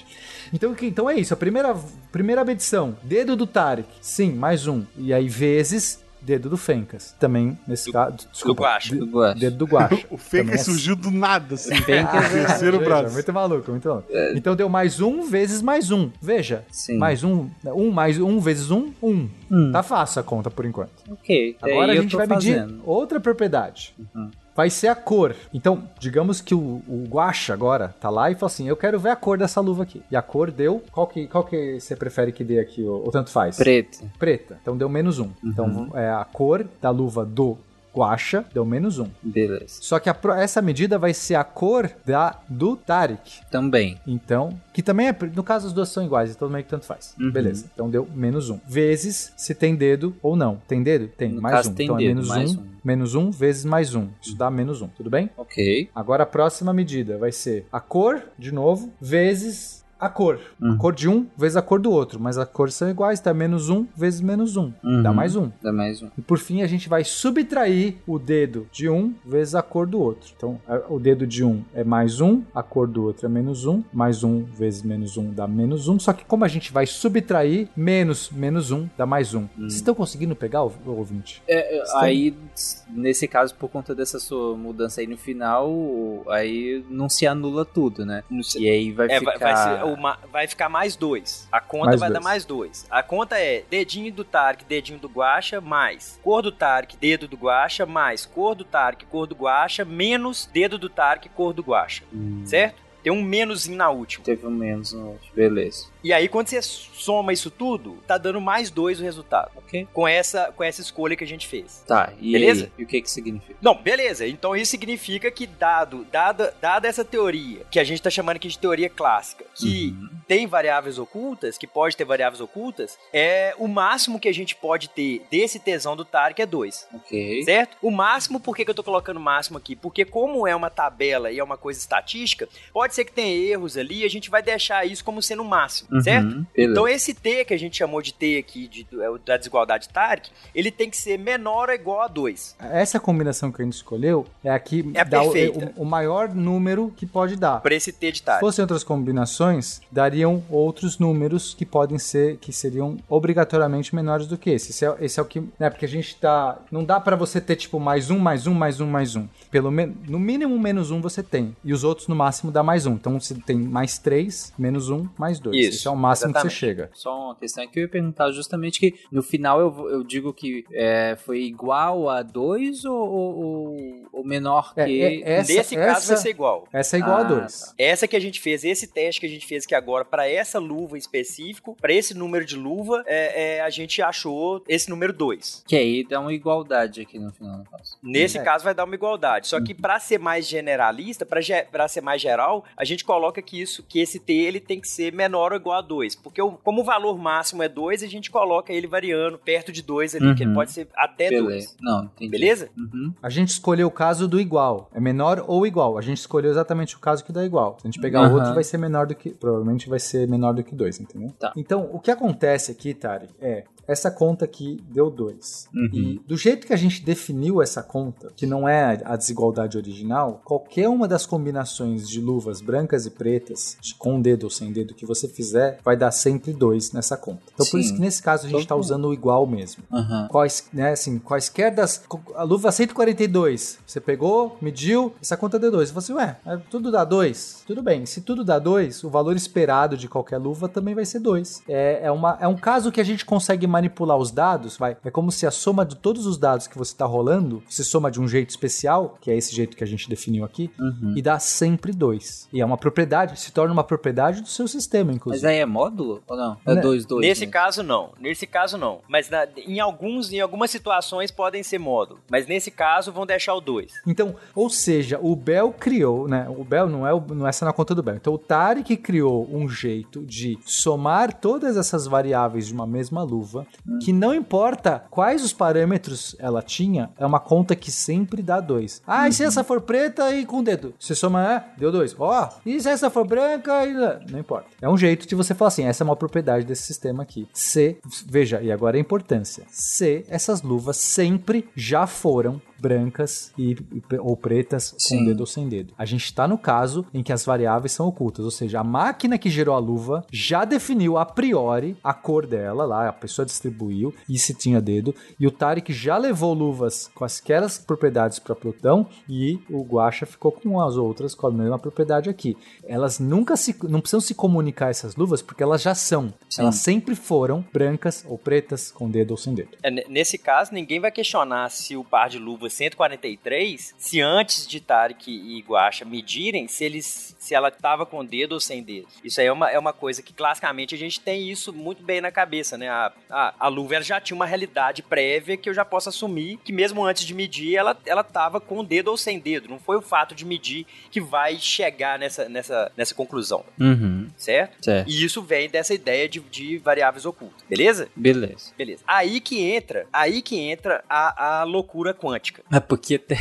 Então, que- então é isso. A primeira, primeira medição: dedo do Tarek. Sim, mais um. E aí, vezes. Dedo do Fencas. Também, nesse caso. Desculpa. Guaxa. de- Do Guaxa. Dedo do Guacha. O fake é- surgiu do nada, assim. Fencas é- Terceiro braço. é muito maluco, muito maluco. Então deu mais um vezes mais um. Veja. Sim. Mais um. Um mais um vezes um, um. Hum. Tá fácil a conta por enquanto. Ok. Agora a eu gente vai medir fazendo. outra propriedade. Uhum. Vai ser a cor. Então, digamos que o, o Guacha agora tá lá e fala assim: Eu quero ver a cor dessa luva aqui. E a cor deu. Qual que, qual que você prefere que dê aqui? Ou, ou tanto faz? Preto. Preta. Então deu menos um. Então é a cor da luva do Guacha deu menos um. Beleza. Só que a essa medida vai ser a cor da do Tarek. Também. Então, que também é, no caso as duas são iguais, então meio que tanto faz. Uhum. Beleza. Então deu menos um. Vezes se tem dedo ou não. Tem dedo? Tem. No mais caso, um. tem então é dedo, menos mais um, um. Menos um vezes mais um. Isso dá menos um. Tudo bem? Ok. Agora a próxima medida vai ser a cor, de novo, vezes a cor. Uhum. A cor de um vezes a cor do outro. Mas as cores são iguais, tá? Menos um vezes menos um. Uhum. Dá mais um. Dá mais um. E por fim, a gente vai subtrair o dedo de um vezes a cor do outro. Então, o dedo de um é mais um, a cor do outro é menos um, mais um vezes menos um dá menos um. Só que como a gente vai subtrair, menos menos um dá mais um. Vocês estão conseguindo pegar, o, ouvinte? É, aí, nesse caso, por conta dessa sua mudança aí no final, aí não se anula tudo, né? E aí vai É, ficar... vai, vai, ser uma- vai ficar mais dois. A conta Mais vai dar dois. mais dois. A conta é dedinho do Tarek, dedinho do Guacha, mais cor do Tarek, dedo do Guacha, mais cor do Tarek, cor do Guacha, menos dedo do Tarek, cor do Guacha. Hum, Certo? Tem um menuzinho na última. Teve um menos no outro. Beleza. E aí, quando você soma isso tudo, tá dando mais dois o resultado. Ok. Com essa, com essa escolha que a gente fez. Tá, e Beleza? E o que que significa? Não, beleza. Então isso significa que, dado, dada, dada essa teoria, que a gente tá chamando aqui de teoria clássica, que Uhum. tem variáveis ocultas, que pode ter variáveis ocultas, é o máximo que a gente pode ter desse tesão do Tarek é 2. Ok. Certo? O máximo, por que, que eu tô colocando máximo aqui? Porque como é uma tabela e é uma coisa estatística, pode pode ser que tenha erros ali, a gente vai deixar isso como sendo o máximo, Uhum, certo? beleza. Então esse T que a gente chamou de T aqui, de, é da desigualdade Tarek, ele tem que ser menor ou igual a 2. Essa combinação que a gente escolheu é a que É dá o, perfeita. o- o maior número que pode dar. Para esse T de Se Tarek. fossem outras combinações, dariam outros números que podem ser, que seriam obrigatoriamente menores do que esse. Esse é, esse é o que, né, porque a gente tá, não dá pra você ter tipo mais um, mais um, mais um, mais um. Pelo menos, no mínimo menos um você tem, e os outros no máximo dá mais um. Então você tem mais três, menos um, mais dois. Isso, Esse é o máximo exatamente. que você chega. Só uma questão é que eu ia perguntar justamente que no final eu, eu digo que é, foi igual a 2 ou, ou, ou- menor É, que. é, essa, Nesse caso essa, vai ser igual. essa é igual a Ah, dois. tá. Essa que a gente fez, esse teste que a gente fez aqui agora, para essa luva em específico, para esse número de luva, é, é, a gente achou esse número 2. Que aí dá uma igualdade aqui no final caso. Nesse É. caso vai dar uma igualdade. Só que para ser mais generalista, para ser mais geral, a gente coloca que isso, que esse T ele tem que ser menor ou igual a 2, porque o- como o valor máximo é 2, a gente coloca ele variando perto de 2 ali, que ele Uhum. pode ser até 2. Beleza. Não, entendi. Beleza? Uhum. A gente escolheu o caso do igual. É menor ou igual. A gente escolheu exatamente o caso que dá igual. Se a gente pegar Aham. outro, vai ser menor do que. Provavelmente vai ser menor do que dois, entendeu? Tá. Então, o que acontece aqui, Tari, é. Essa conta aqui deu 2. Uhum. E do jeito que a gente definiu essa conta, que não é a desigualdade original, qualquer uma das combinações de luvas brancas e pretas, com dedo ou sem dedo que você fizer, vai dar sempre 2 nessa conta. Então, por Sim. isso que nesse caso a gente está usando o igual mesmo Aham. quais, né, assim, quaisquer das. A luva 142, você pegou, mediu, essa conta deu 2. Você falou assim, ué, é, tudo dá 2. Tudo bem, se tudo dá 2, o valor esperado de qualquer luva também vai ser 2. É, é, uma, é um caso que a gente consegue manipular os dados, vai. É como se a soma de todos os dados que você está rolando, você soma de um jeito especial, que é esse jeito que a gente definiu aqui, Uhum. e dá sempre 2. E é uma propriedade, se torna uma propriedade do seu sistema, inclusive. Aí é módulo ou não? É Né? 2, 2. Nesse caso, não. Nesse caso, não. Mas na- em alguns, em algumas situações podem ser módulo. Mas nesse caso, vão deixar o 2. Então, ou seja, o Bell criou, né? O Bell não é, o- não é essa na conta do Bell. Então, o Tarek criou um jeito de somar todas essas variáveis de uma mesma luva, que não importa quais os parâmetros ela tinha, é uma conta que sempre dá dois. Ah, e se essa for preta e com dedo? Você soma, é, deu dois. Ó, e se essa for branca e... Não importa. É um jeito de você falar assim, essa é uma propriedade desse sistema aqui. Se, veja, e agora a importância. Se essas luvas sempre já foram brancas e, ou pretas com Sim. dedo ou sem dedo. A gente está no caso em que as variáveis são ocultas, ou seja, a máquina que gerou a luva já definiu a priori a cor dela, lá a pessoa distribuiu e se tinha dedo, e o Tarek já levou luvas com aquelas propriedades para Plutão e o Guaxa ficou com as outras com a mesma propriedade aqui. Elas nunca se não precisam se comunicar essas luvas porque elas já são. Sim. Elas sempre foram brancas ou pretas com dedo ou sem dedo. É, nesse caso, ninguém vai questionar se o par de luvas 143, se antes de Tarek e Guacha medirem, se eles se ela estava com dedo ou sem dedo. Isso aí é uma, é uma coisa que, classicamente, a gente tem isso muito bem na cabeça, né? A, a, a luva já tinha uma realidade prévia que eu já posso assumir que mesmo antes de medir, ela, ela tava com dedo ou sem dedo. Não foi o fato de medir que vai chegar nessa, nessa, nessa conclusão, Uhum. certo? Certo. E isso vem dessa ideia de, de variáveis ocultas, beleza? Beleza. Beleza. Aí que entra, aí que entra a, a loucura quântica. É porque até,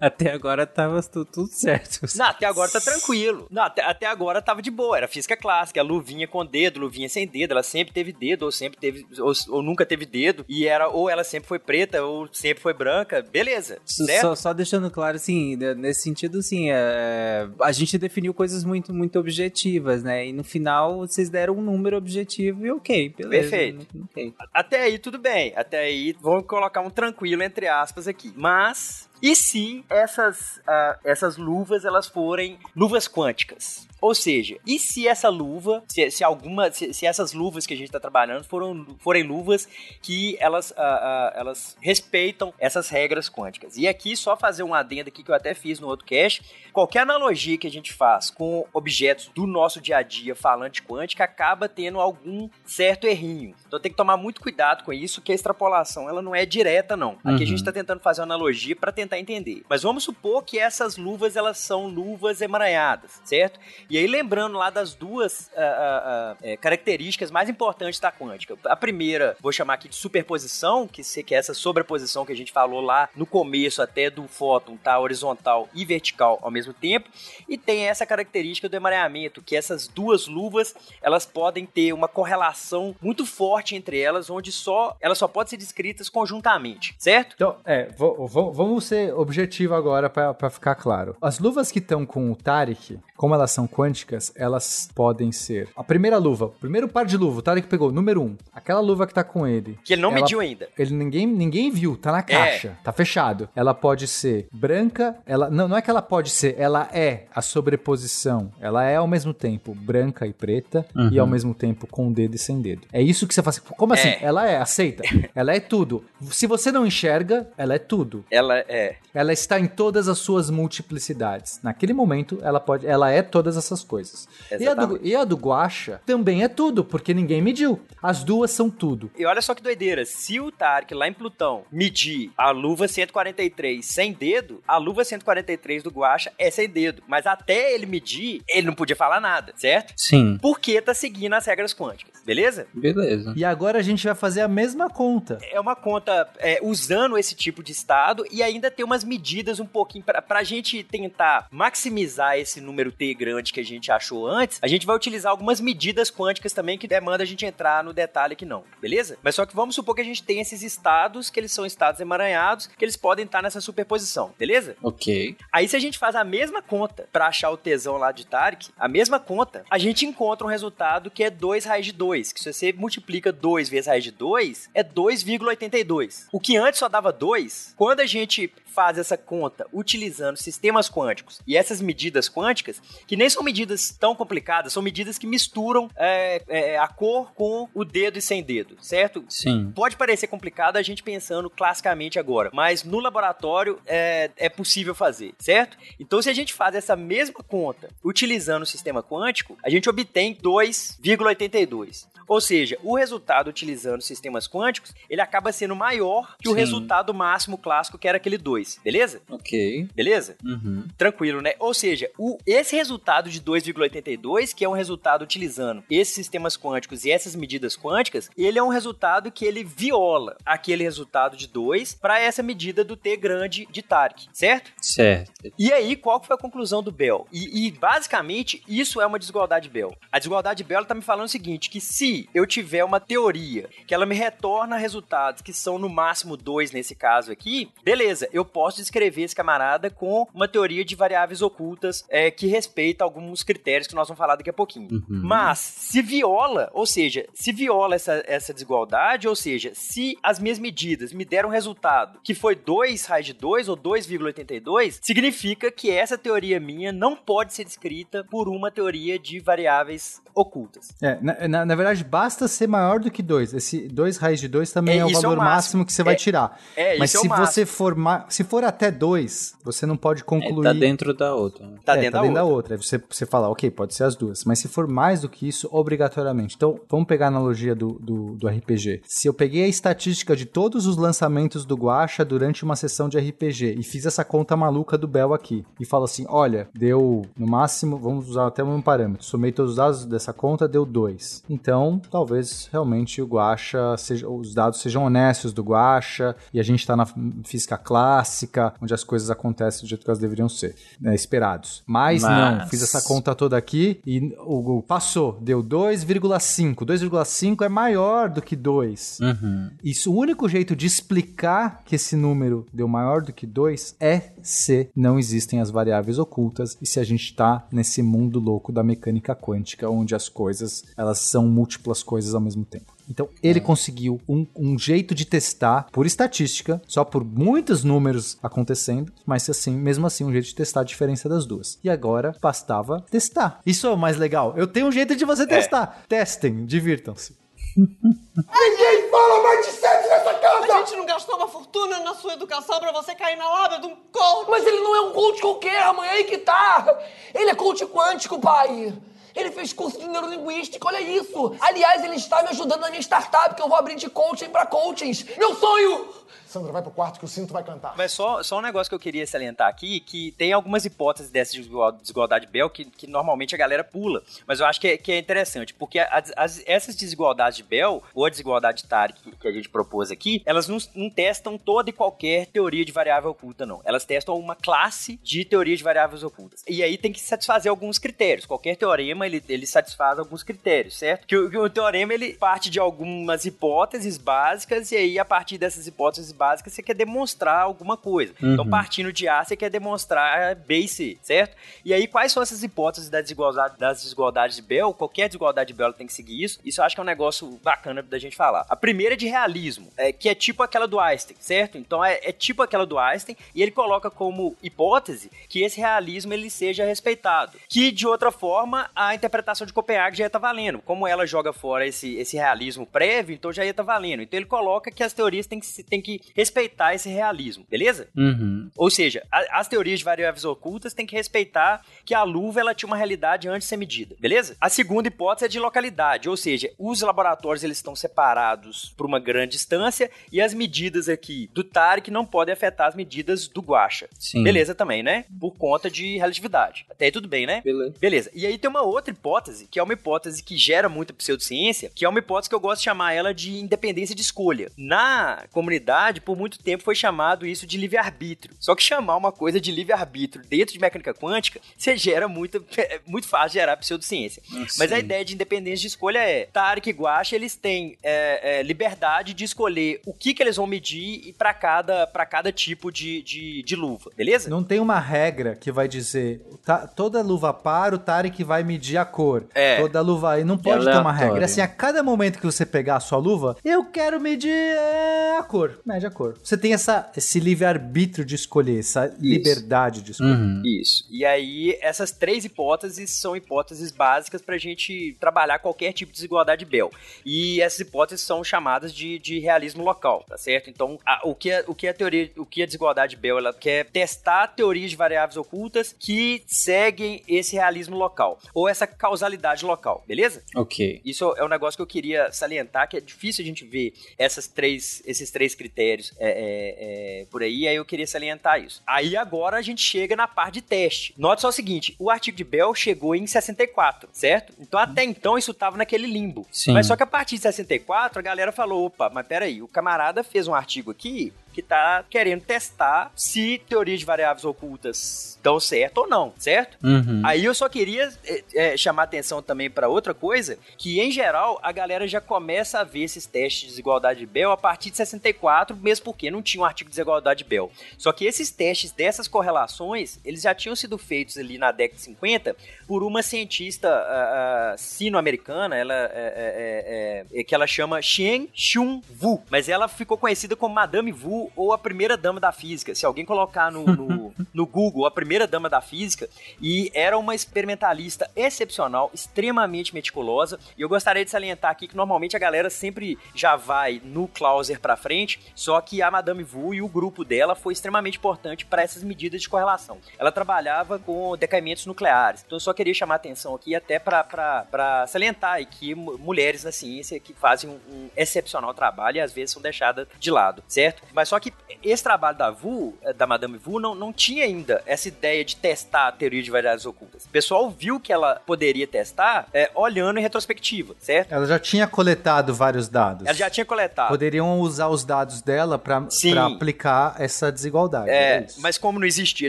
até agora tava tu- tudo certo. Não, até agora tá tranquilo. Não, até, até agora tava de boa, era física clássica, luvinha com dedo, luvinha sem dedo, ela sempre teve dedo, ou sempre teve, ou, ou nunca teve dedo, e era, ou ela sempre foi preta, ou sempre foi branca, beleza, certo? Só, só deixando claro, assim, né, nesse sentido, assim, é, a gente definiu coisas muito, muito objetivas, né? E no final vocês deram um número objetivo e ok, beleza. Perfeito. Ok. Até aí tudo bem, até aí vamos colocar um tranquilo entre aspas aqui. Mas e se essas, ah, essas luvas elas forem luvas quânticas? Ou seja, e se essa luva, se, se alguma, se, se essas luvas que a gente está trabalhando foram, forem luvas que elas, ah, ah, elas respeitam essas regras quânticas? E aqui só fazer um adendo aqui que eu até fiz no outro cast, qualquer analogia que a gente faz com objetos do nosso dia a dia falante quântica acaba tendo algum certo errinho. Então tem que tomar muito cuidado com isso, que a extrapolação ela não é direta não. Aqui a Uhum. gente está tentando fazer uma analogia para tentar tentar entender. Mas vamos supor que essas luvas elas são luvas emaranhadas, certo? E aí lembrando lá das duas uh, uh, uh, características mais importantes da quântica. A primeira, vou chamar aqui de superposição, que, que é essa sobreposição que a gente falou lá no começo até do fóton, tá horizontal e vertical ao mesmo tempo. E tem essa característica do emaranhamento, que essas duas luvas, elas podem ter uma correlação muito forte entre elas, onde só elas só podem ser descritas conjuntamente, certo? Então, é, vamos ser objetivo agora para ficar claro. As luvas que estão com o Tarek, como elas são quânticas, elas podem ser. A primeira luva, o primeiro par de luva, o Tarek pegou, número um. Aquela luva que tá com ele. Que ele não ela, mediu ainda. Ele ninguém, ninguém viu, tá na caixa, é. tá fechado. Ela pode ser branca, ela não, não é que ela pode ser, ela é a sobreposição. Ela é ao mesmo tempo branca e preta uhum. e ao mesmo tempo com dedo e sem dedo. É isso que você faz. Como assim? É. Ela é, aceita. ela é tudo. Se você não enxerga, ela é tudo. Ela é. Ela está em todas as suas multiplicidades. Naquele momento, ela pode, ela é todas essas coisas. E a, do, e a do Guacha também é tudo, porque ninguém mediu. As duas são tudo. E olha só que doideira, se o Tark lá em Plutão medir a luva 143 sem dedo, a luva 143 do Guacha é sem dedo. Mas até ele medir, ele não podia falar nada, certo? Sim. Porque tá seguindo as regras quânticas, beleza? Beleza. E agora a gente vai fazer a mesma conta. É uma conta é, usando esse tipo de estado e ainda tem umas medidas um pouquinho pra, pra gente tentar maximizar esse número T grande que a gente achou antes. A gente vai utilizar algumas medidas quânticas também que demanda a gente entrar no detalhe aqui não, beleza? Mas só que vamos supor que a gente tem esses estados, que eles são estados emaranhados, que eles podem estar nessa superposição, beleza? Ok. Aí se a gente faz a mesma conta para achar o tesão lá de Tarek, a mesma conta, a gente encontra um resultado que é 2 raiz de 2, que se você multiplica 2 vezes raiz de 2, é 2,82. O que antes só dava 2, quando a gente faz essa conta utilizando sistemas quânticos e essas medidas quânticas, que nem são medidas tão complicadas, são medidas que misturam é, é, a cor com o dedo e sem dedo, certo? Sim. Pode parecer complicado a gente pensando classicamente agora, mas no laboratório é, é possível fazer, certo? Então, se a gente faz essa mesma conta utilizando o sistema quântico, a gente obtém 2,82. Ou seja, o resultado utilizando sistemas quânticos, ele acaba sendo maior que Sim. o resultado máximo clássico, que era aquele 2, beleza? Ok. Beleza? Uhum. Tranquilo, né? Ou seja, o, esse resultado de 2,82, que é um resultado utilizando esses sistemas quânticos e essas medidas quânticas, ele é um resultado que ele viola aquele resultado de 2 para essa medida do T grande de Tark, certo? Certo. E aí, qual foi a conclusão do Bell? E, e basicamente, isso é uma desigualdade Bell. A desigualdade Bell está me falando o seguinte, que se eu tiver uma teoria que ela me retorna resultados que são no máximo dois nesse caso aqui, beleza, eu posso descrever esse camarada com uma teoria de variáveis ocultas é, que respeita alguns critérios que nós vamos falar daqui a pouquinho. Uhum. Mas se viola, ou seja, se viola essa, essa desigualdade, ou seja, se as minhas medidas me deram um resultado que foi 2 raiz de 2 ou 2,82, significa que essa teoria minha não pode ser descrita por uma teoria de variáveis ocultas. É, na, na, na verdade, basta ser maior do que 2. Esse 2 raiz de 2 também é, é o valor é o máximo. máximo. que você vai é, tirar. É, Mas se você for se for até 2, você não pode concluir. É, tá dentro da outra. Tá, dentro, tá da, dentro outra. da outra. Aí você, você fala, ok, pode ser as duas. Mas se for mais do que isso, obrigatoriamente. Então, vamos pegar a analogia do, do, do RPG. Se eu peguei a estatística de todos os lançamentos do Guacha durante uma sessão de RPG e fiz essa conta maluca do Bell aqui e falo assim: olha, deu no máximo, vamos usar até um parâmetro, somei todos os dados dessa conta, deu 2. Então, talvez realmente o Guacha, seja, os dados sejam honestos do Guacha e a gente está na física clássica, onde as coisas acontecem do jeito que elas deveriam ser, né, esperados. Mas, Mas, não, fiz essa conta toda aqui e o, o passou, deu 2,5. 2,5 é maior do que 2. Uhum. Isso, o único jeito de explicar que esse número deu maior do que 2 é se não existem as variáveis ocultas e se a gente está nesse mundo louco da mecânica quântica, onde as coisas elas são múltiplas coisas ao mesmo tempo. Então ele é. conseguiu um, um, jeito de testar por estatística, só por muitos números acontecendo, mas assim, mesmo assim, um jeito de testar a diferença das duas. E agora bastava testar. Isso é o mais legal. Eu tenho um jeito de você é. testar. Testem, divirtam-se. Ninguém fala mais de sexo nessa casa! A gente não gastou uma fortuna na sua educação pra você cair na lábia de um coach! Mas ele não é um coach qualquer, mãe, aí que tá! Ele é coach quântico, pai! Ele fez curso de neurolinguística, olha isso. Aliás, ele está me ajudando na minha startup, que eu vou abrir de coaching para coachings. Meu sonho Sandra, vai pro quarto que o cinto vai cantar. Mas só, só um negócio que eu queria salientar aqui, que tem algumas hipóteses dessa desigualdade Bell que, que normalmente a galera pula. Mas eu acho que é, que é interessante, porque as, as, essas desigualdades de Bell, ou a desigualdade Tari que, que a gente propôs aqui, elas não, não, testam toda e qualquer teoria de variável oculta, não. Elas testam uma classe de teoria de variáveis ocultas. E aí tem que satisfazer alguns critérios. Qualquer teorema, ele, ele satisfaz alguns critérios, certo? Que, que o teorema, ele parte de algumas hipóteses básicas, e aí a partir dessas hipóteses básicas você quer demonstrar alguma coisa. Então, uhum. Então, partindo de A, você quer demonstrar B e C, certo? E aí, quais são essas hipóteses da desigualdade, das desigualdades de Bell? Qualquer desigualdade de Bell tem que seguir isso. Isso eu acho que é um negócio bacana da gente falar. A primeira é de realismo, é, que é tipo aquela do Einstein, certo? Então, é, é tipo aquela do Einstein, e ele coloca como hipótese que esse realismo ele seja respeitado. Que, de outra forma, a interpretação de Copenhague já ia estar tá valendo. Como ela joga fora esse, esse realismo prévio, então já ia estar tá valendo. Então, ele coloca que as teorias têm que, têm que respeitar esse realismo, beleza? Uhum. Ou seja, a, as teorias de variáveis ocultas têm que respeitar que a luva ela tinha uma realidade antes de ser medida, beleza? A segunda hipótese é de localidade, ou seja, os laboratórios eles estão separados por uma grande distância e as medidas aqui do Tarek não podem afetar as medidas do Guacha. Sim. Beleza também, né? Por conta de relatividade. Até aí tudo bem, né? Beleza. Beleza. E aí tem uma outra hipótese, que é uma hipótese que gera muita pseudociência, que é uma hipótese que eu gosto de chamar ela de independência de escolha. Na comunidade, por muito tempo foi chamado isso de livre-arbítrio. Só que chamar uma coisa de livre-arbítrio dentro de mecânica quântica, você gera muito, é muito fácil gerar pseudociência. Ah, Mas a ideia de independência de escolha é, Tarek e Guache, eles têm é, é, liberdade de escolher o que, que eles vão medir e para cada, pra cada tipo de, de, de, luva, beleza? Não tem uma regra que vai dizer, tá, toda luva para, o Tarek vai medir a cor. É. Toda luva aí, não pode ter uma regra. Assim, a cada momento que você pegar a sua luva, eu quero medir é, a cor, mede a cor. Você tem essa, esse livre-arbítrio de escolher, essa Isso. liberdade de escolher. Uhum. Isso. E aí, essas três hipóteses são hipóteses básicas pra gente trabalhar qualquer tipo de desigualdade Bell. E essas hipóteses são chamadas de, de realismo local, tá certo? Então, a, o, que a, o que a teoria, o que a desigualdade Bell, ela quer testar teorias de variáveis ocultas que seguem esse realismo local, ou essa causalidade local, beleza? Ok. Isso é um negócio que eu queria salientar, que é difícil a gente ver essas três, esses três critérios é, é, é, por aí, aí eu queria salientar isso. Aí agora a gente chega na parte de teste. Note só o seguinte, o artigo de Bell chegou em 64, certo? Então até então isso tava naquele limbo. Sim. Mas só que a partir de 64 a galera falou, opa, mas peraí, o camarada fez um artigo aqui que tá querendo testar se teorias de variáveis ocultas dão certo ou não, certo? Uhum. Aí eu só queria é, é, chamar atenção também para outra coisa, que em geral a galera já começa a ver esses testes de desigualdade de Bell a partir de 64, mesmo porque não tinha um artigo de desigualdade de Bell. Só que esses testes dessas correlações, eles já tinham sido feitos ali na década de 50 por uma cientista uh, uh, sino-americana, ela é, que ela chama Xian Xun Wu, mas ela ficou conhecida como Madame Wu ou a primeira dama da física. Se alguém colocar no, no, no Google a primeira dama da física, e era uma experimentalista excepcional, extremamente meticulosa. E eu gostaria de salientar aqui que normalmente a galera sempre já vai no Clauser para frente, só que a Madame Wu e o grupo dela foi extremamente importante para essas medidas de correlação. Ela trabalhava com decaimentos nucleares. Então eu só queria chamar a atenção aqui até para salientar que mulheres na ciência que fazem um, um excepcional trabalho e às vezes são deixadas de lado, certo? Mas só que esse trabalho da Vu, eh, da Madame Vu, não, não tinha ainda essa ideia de testar a teoria de variedades ocultas. O pessoal viu que ela poderia testar é, olhando em retrospectiva, certo? Ela já tinha coletado vários dados. Ela já tinha coletado. Poderiam usar os dados dela para aplicar essa desigualdade. É, mas como não existia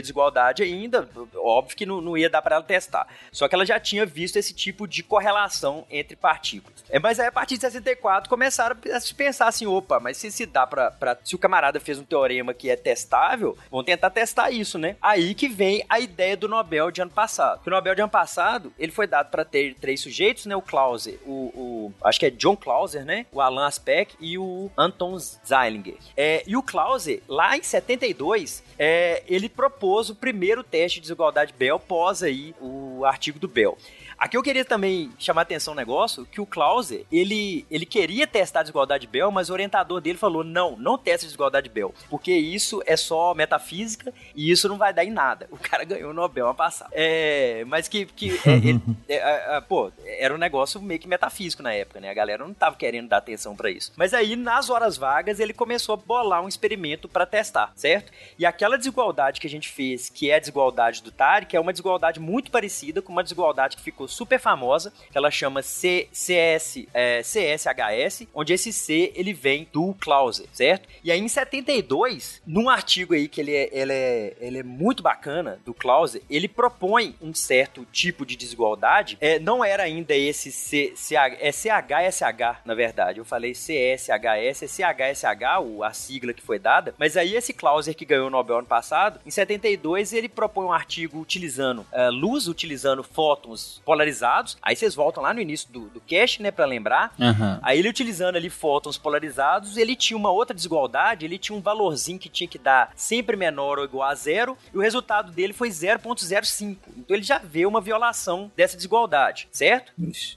desigualdade ainda, óbvio que não, não ia dar para ela testar. Só que ela já tinha visto esse tipo de correlação entre partículas. É, mas aí a partir de 64 começaram a se pensar assim, opa, mas se se dá para se o camarada fez um teorema que é testável, vamos tentar testar isso, né? Aí que vem a ideia do Nobel de ano passado. o Nobel de ano passado, ele foi dado para ter três sujeitos, né? O Clauser, o, o, acho que é John Clauser, né? O Alan Aspect e o Anton Zeilinger. É, e o Clauser, lá em 72, é, ele propôs o primeiro teste de desigualdade Bell pós aí o artigo do Bell. Aqui eu queria também chamar atenção um negócio, que o Clauser, ele, ele queria testar a desigualdade de Bell, mas o orientador dele falou, não, não teste a desigualdade de Bell, porque isso é só metafísica e isso não vai dar em nada. O cara ganhou o Nobel a passar. É, mas que, que é, ele, é, pô, era um negócio meio que metafísico na época, né? A galera não tava querendo dar atenção para isso. Mas aí, nas horas vagas, ele começou a bolar um experimento para testar, certo? E aquela desigualdade que a gente fez, que é a desigualdade do Tarek, é uma desigualdade muito parecida com uma desigualdade que ficou super famosa, que ela chama C, CS, é, CSHS, onde esse C ele vem do Clauser, certo? E aí em 72, num artigo aí que ele é, ele é, ele é muito bacana do Clauser, ele propõe um certo tipo de desigualdade. É, não era ainda esse C, CH, é CHSH, na verdade. Eu falei CSHS, é CHSH, a sigla que foi dada. Mas aí esse Clauser que ganhou o Nobel ano passado, em 72 ele propõe um artigo utilizando uh, luz, utilizando fótons polarizados. Aí vocês voltam lá no início do, do cast, né, para lembrar. Uhum. Aí ele utilizando ali fótons polarizados, ele tinha uma outra desigualdade, ele tinha um valorzinho que tinha que dar sempre menor ou igual a zero, e o resultado dele foi 0.05. Então ele já vê uma violação dessa desigualdade, certo?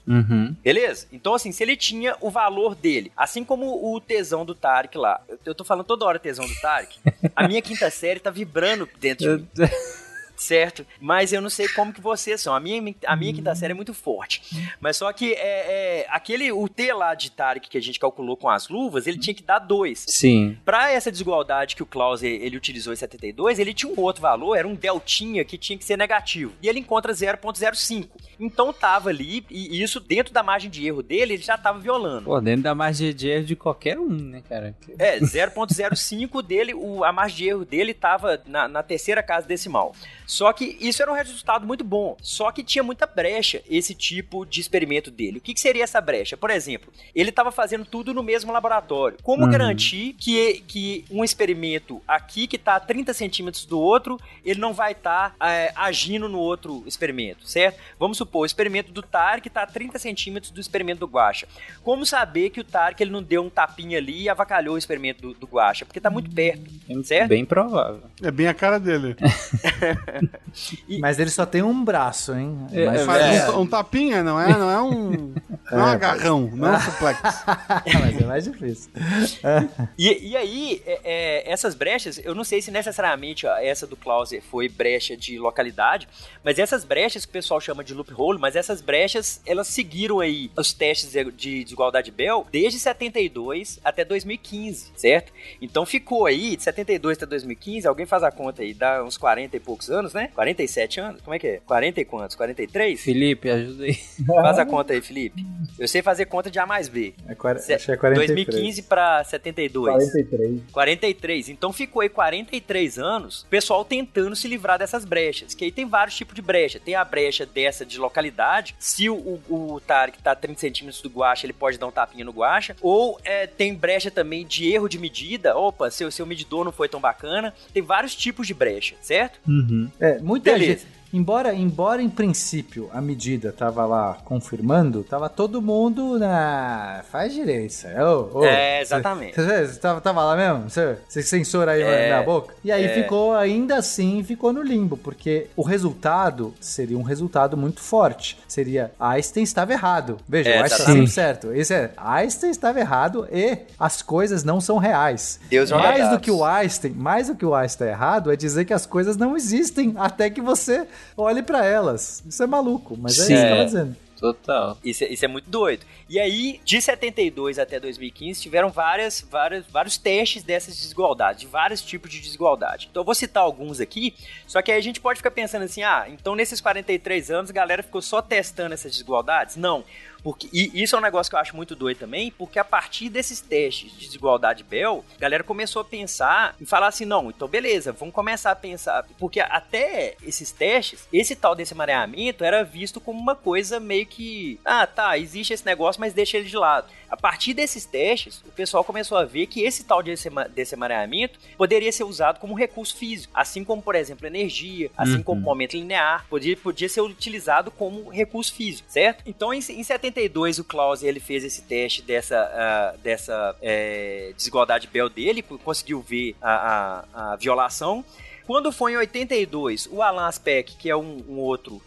Uhum. Beleza? Então, assim, se ele tinha o valor dele, assim como o tesão do Tarek lá, eu, eu tô falando toda hora tesão do Tarek, a minha quinta série tá vibrando dentro de mim certo? Mas eu não sei como que vocês são. A minha, a minha quinta série é muito forte. Mas só que é, é, aquele, o T lá de Tarek que a gente calculou com as luvas, ele tinha que dar 2. Sim. Pra essa desigualdade que o Klaus ele utilizou em 72, ele tinha um outro valor, era um deltinha que tinha que ser negativo. E ele encontra 0.05. Então tava ali, e isso dentro da margem de erro dele, ele já tava violando. Pô, dentro da margem de erro de qualquer um, né, cara? É, 0.05 dele, o, a margem de erro dele tava na, na terceira casa decimal. Só que isso era um resultado muito bom. Só que tinha muita brecha esse tipo de experimento dele. O que, que seria essa brecha? Por exemplo, ele estava fazendo tudo no mesmo laboratório. Como uhum. garantir que, que um experimento aqui que está a 30 centímetros do outro, ele não vai estar tá, é, agindo no outro experimento, certo? Vamos supor, o experimento do Tarek está a 30 centímetros do experimento do Guacha. Como saber que o Tarek ele não deu um tapinha ali e avacalhou o experimento do, do Guacha? Porque está muito perto, certo? Bem provável. É bem a cara dele. e... Mas ele só tem um braço, hein? É, Mas, é, um, um, tapinha, não é? Não é um. Não é um agarrão, não é um suplex. Mas é mais difícil. e, e aí, é, é, essas brechas, eu não sei se necessariamente ó, essa do Clauser foi brecha de localidade, mas essas brechas que o pessoal chama de loophole, mas essas brechas, elas seguiram aí os testes de desigualdade Bell desde 72 até 2015, certo? Então ficou aí, de 72 até 2015, alguém faz a conta aí, dá uns 40 e poucos anos, né? 47 anos? Como é que é? 40 e quantos? 43? Felipe, ajuda aí. Faz a conta aí, Felipe. Eu sei fazer conta de A mais B. É. Se... Acho que é 43. 2015 pra 72. 43. 43. Então ficou aí 43 anos o pessoal tentando se livrar dessas brechas. Que aí tem vários tipos de brecha. Tem a brecha dessa de localidade. Se o, o, o Tarek tá a 30 centímetros do guacha, ele pode dar um tapinha no guacha. Ou é, tem brecha também de erro de medida. Opa, seu, seu medidor não foi tão bacana. Tem vários tipos de brecha, certo? Uhum. É, muita Beleza. gente Embora, embora em princípio a medida tava lá confirmando, tava todo mundo na. Faz direito. Oh, oh, é, exatamente. Você tava, tava lá mesmo? Você censura aí é, na boca? E aí é. ficou, ainda assim, ficou no limbo, porque o resultado seria um resultado muito forte. Seria Einstein estava errado. Veja, é, Einstein estava certo. Esse é Einstein estava errado e as coisas não são reais. Deus mais do que o Einstein, mais do que o Einstein errado é dizer que as coisas não existem até que você olhe para elas. Isso é maluco, mas é Sim. isso que eu tava dizendo. Total. Isso, é, isso é muito doido. E aí, de 72 até 2015, tiveram várias, várias, vários testes dessas desigualdades, de vários tipos de desigualdade. Então, eu vou citar alguns aqui, só que aí a gente pode ficar pensando assim, ah, então nesses 43 anos a galera ficou só testando essas desigualdades? Não. Porque, e isso é um negócio que eu acho muito doido também, porque a partir desses testes de desigualdade Bell, a galera começou a pensar e falar assim: não, então beleza, vamos começar a pensar. Porque até esses testes, esse tal desse mareamento era visto como uma coisa meio que. Ah, tá, existe esse negócio, mas deixa ele de lado. A partir desses testes, o pessoal começou a ver que esse tal desse, desse mareamento poderia ser usado como recurso físico, assim como, por exemplo, energia, assim uhum. como momento linear, podia, podia ser utilizado como recurso físico, certo? Então, em, em 72, o Klaus ele fez esse teste dessa, uh, dessa é, desigualdade Bell dele, conseguiu ver a, a, a violação. Quando foi em 82, o Alan Aspect, que é um, um outro uh,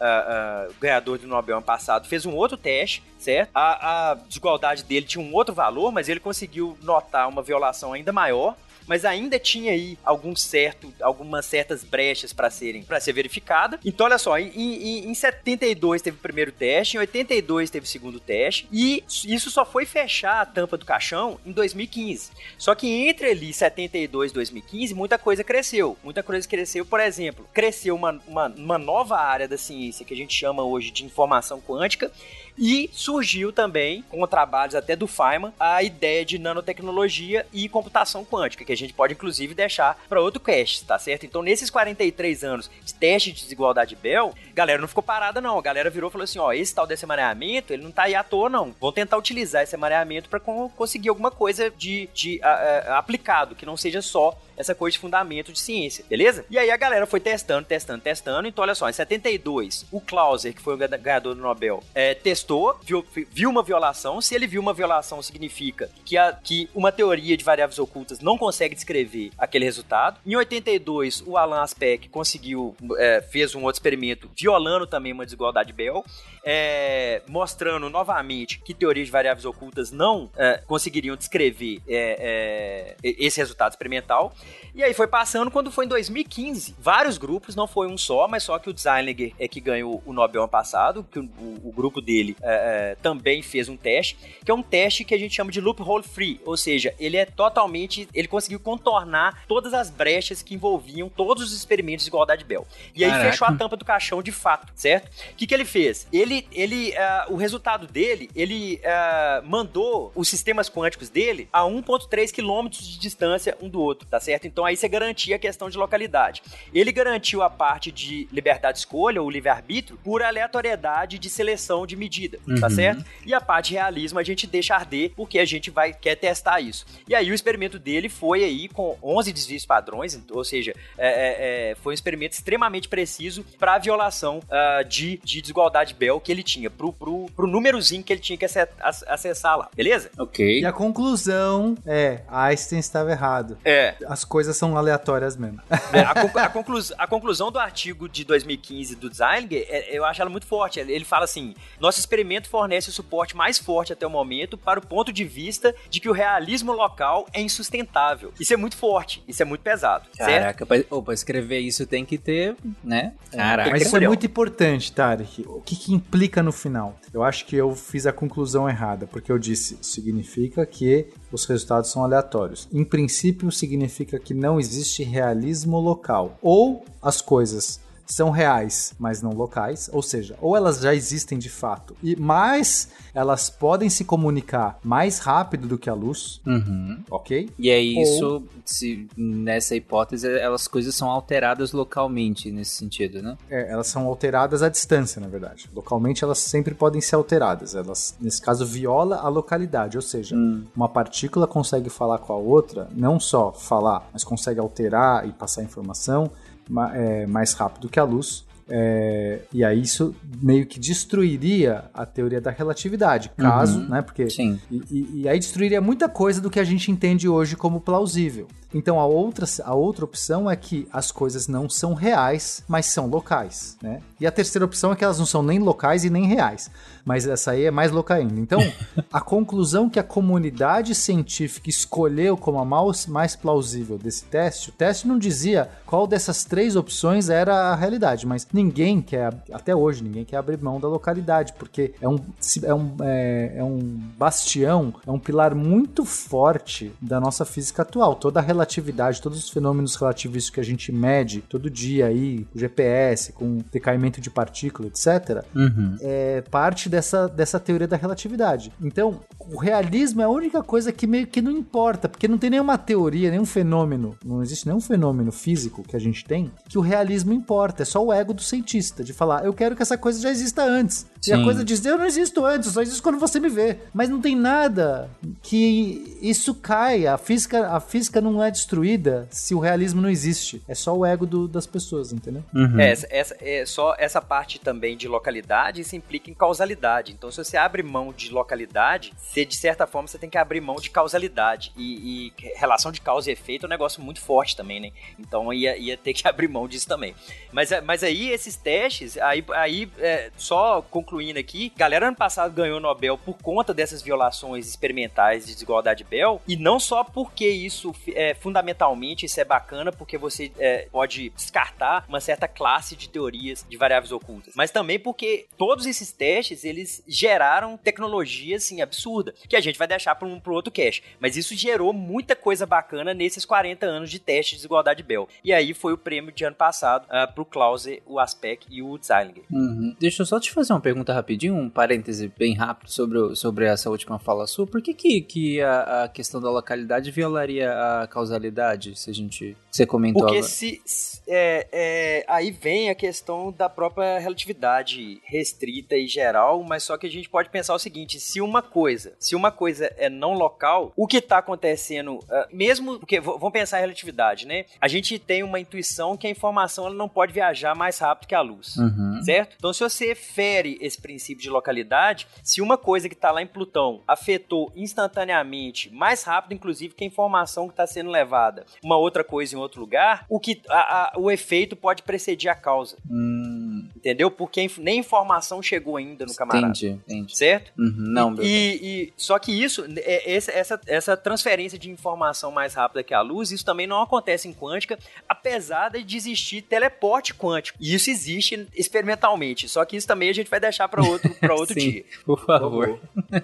uh, ganhador do Nobel ano passado, fez um outro teste, certo? A, a desigualdade dele tinha um outro valor, mas ele conseguiu notar uma violação ainda maior mas ainda tinha aí algum certo, algumas certas brechas para serem para ser verificada. Então, olha só, em, em, em 72 teve o primeiro teste, em 82 teve o segundo teste, e isso só foi fechar a tampa do caixão em 2015. Só que entre ali 72 e 2015, muita coisa cresceu. Muita coisa cresceu, por exemplo, cresceu uma, uma, uma nova área da ciência que a gente chama hoje de informação quântica, e surgiu também, com trabalhos até do Feynman, a ideia de nanotecnologia e computação quântica, que a gente pode inclusive deixar para outro cast, tá certo? Então, nesses 43 anos de teste de desigualdade Bell, galera não ficou parada, não. A galera virou e falou assim: ó, esse tal desse mareamento, ele não tá aí à toa, não. Vão tentar utilizar esse mareamento para conseguir alguma coisa de, de a, a, aplicado, que não seja só essa coisa de fundamento de ciência, beleza? E aí a galera foi testando, testando, testando. Então, olha só, em 72, o Clauser, que foi o ganhador do Nobel, é, testou, viu, viu uma violação. Se ele viu uma violação, significa que, a, que uma teoria de variáveis ocultas não consegue descrever aquele resultado. Em 82, o Alan Aspect conseguiu, é, fez um outro experimento violando também uma desigualdade Bell, é, mostrando novamente que teorias de variáveis ocultas não é, conseguiriam descrever é, é, esse resultado experimental. E aí foi passando, quando foi em 2015, vários grupos, não foi um só, mas só que o Zeilinger é que ganhou o Nobel ano passado, que o, o, o grupo dele é, é, também fez um teste, que é um teste que a gente chama de loophole free, ou seja, ele é totalmente, ele conseguiu contornar todas as brechas que envolviam todos os experimentos de igualdade Bell. E aí Caraca. fechou a tampa do caixão de fato, certo? O que, que ele fez? Ele, ele, uh, o resultado dele, ele uh, mandou os sistemas quânticos dele a 1.3 quilômetros de distância um do outro, tá certo? Então aí você garantia a questão de localidade. Ele garantiu a parte de liberdade de escolha, ou livre-arbítrio, por aleatoriedade de seleção de medida, tá uhum. tá certo? E a parte de realismo a gente deixa arder, porque a gente vai quer testar isso. E aí o experimento dele foi aí com 11 desvios padrões, ou seja, é, é, é foi um experimento extremamente preciso para a violação uh, de, de desigualdade Bell que ele tinha, pro, pro, pro númerozinho que ele tinha que acessar lá, beleza? Ok. E a conclusão é, Einstein estava errado. É. As coisas são aleatórias mesmo. É, a, conclu a, conclu a, conclusão do artigo de 2015 do Zeilinger, é, eu acho ela muito forte. Ele fala assim: nosso experimento fornece o suporte mais forte até o momento para o ponto de vista de que o realismo local é insustentável. Isso é muito forte, isso é muito pesado. Caraca, pra, oh, pra escrever isso tem que ter, né? Caraca. Mas isso é muito importante, Tarek. O que, que implica no final? Eu acho que eu fiz a conclusão errada, porque eu disse significa que os resultados são aleatórios. Em princípio, significa que não existe realismo local. Ou as coisas são reais, mas não locais, ou seja, ou elas já existem de fato, e mais elas podem se comunicar mais rápido do que a luz, uhum. ok? E é isso, ou... se, nessa hipótese, elas coisas são alteradas localmente nesse sentido, né? É, elas são alteradas à distância, na verdade. Localmente elas sempre podem ser alteradas. Elas, nesse caso, viola a localidade, ou seja, hum. uma partícula consegue falar com a outra, não só falar, mas consegue alterar e passar informação é, mais rápido que a luz. É, e aí isso meio que destruiria a teoria da relatividade, caso, uhum, né? Porque sim. E, e, e, aí destruiria muita coisa do que a gente entende hoje como plausível. Então a outra, a outra opção é que as coisas não são reais, mas são locais, né? E a terceira opção é que elas não são nem locais e nem reais mas essa aí é mais louca ainda. Então, a conclusão que a comunidade científica escolheu como a mais, plausível desse teste, o teste não dizia qual dessas três opções era a realidade, mas ninguém quer, até hoje, ninguém quer abrir mão da localidade, porque é um, é um, é, é um bastião, é um pilar muito forte da nossa física atual. Toda a relatividade, todos os fenômenos relativísticos que a gente mede todo dia aí, com GPS, com decaimento de partícula, etc., uhum. é parte dessa, dessa teoria da relatividade. Então, o realismo é a única coisa que meio que não importa, porque não tem nenhuma teoria, nenhum fenômeno, não existe nenhum fenômeno físico que a gente tem que o realismo importa, é só o ego do, cientista, de falar, eu quero que essa coisa já exista antes. E a Sim. coisa diz, eu não existo antes, eu só existo quando você me vê. Mas não tem nada que isso caia. A física, a física não é destruída se o realismo não existe. É só o ego do- das pessoas, entendeu? Uhum. É, essa, essa- é só essa parte também de localidade, isso implica em causalidade. Então, se você abre mão de localidade, você, de certa forma, você tem que abrir mão de causalidade. E, e relação de causa e efeito é um negócio muito forte também, né? Então, ia, ia ter que abrir mão disso também. Mas, é- mas aí, esses testes, aí, aí é, só concluindo aqui, galera ano passado ganhou o Nobel por conta dessas violações experimentais de desigualdade Bell, e não só porque isso, é, fundamentalmente, isso é bacana, porque você é, pode descartar uma certa classe de teorias de variáveis ocultas, mas também porque todos esses testes, eles geraram tecnologia, assim, absurda, que a gente vai deixar para um pro outro cache, mas isso gerou muita coisa bacana nesses 40 anos de teste de desigualdade Bell. E aí foi o prêmio de ano passado uh, pro Klause, o Aspect e o Zeilinger. Uhum. Deixa eu só te fazer uma pergunta rapidinho, um parêntese bem rápido sobre, sobre essa última fala sua. Por que, que, que a, a questão da localidade violaria a causalidade, se a gente. Você comentou Porque agora? se, se- é, é, aí vem a questão da própria relatividade restrita e geral, mas só que a gente pode pensar o seguinte: se uma coisa, se uma coisa é não local, o que está acontecendo, ah, mesmo porque vamos pensar em relatividade, né? A gente tem uma intuição que a informação ela não pode viajar mais rápido que a luz. Uhum. Certo? Então, se você fere esse princípio de localidade, se uma coisa que está lá em Plutão afetou instantaneamente, mais rápido, inclusive, que a informação que está sendo levada, uma outra coisa em outro lugar, o, que, a- a- o efeito pode precedir a causa. Hum, Entendeu? Porque nem informação chegou ainda no camarada. Entendi, entendi. Certo? Uhum, não. E, e- só que isso, é, essa, essa transferência de informação mais rápida que a luz, isso também não acontece em quântica, apesar de existir teleporte quântico. E isso existe experimentalmente. Só que isso também a gente vai deixar para outro, pra outro Sim, dia. Por favor.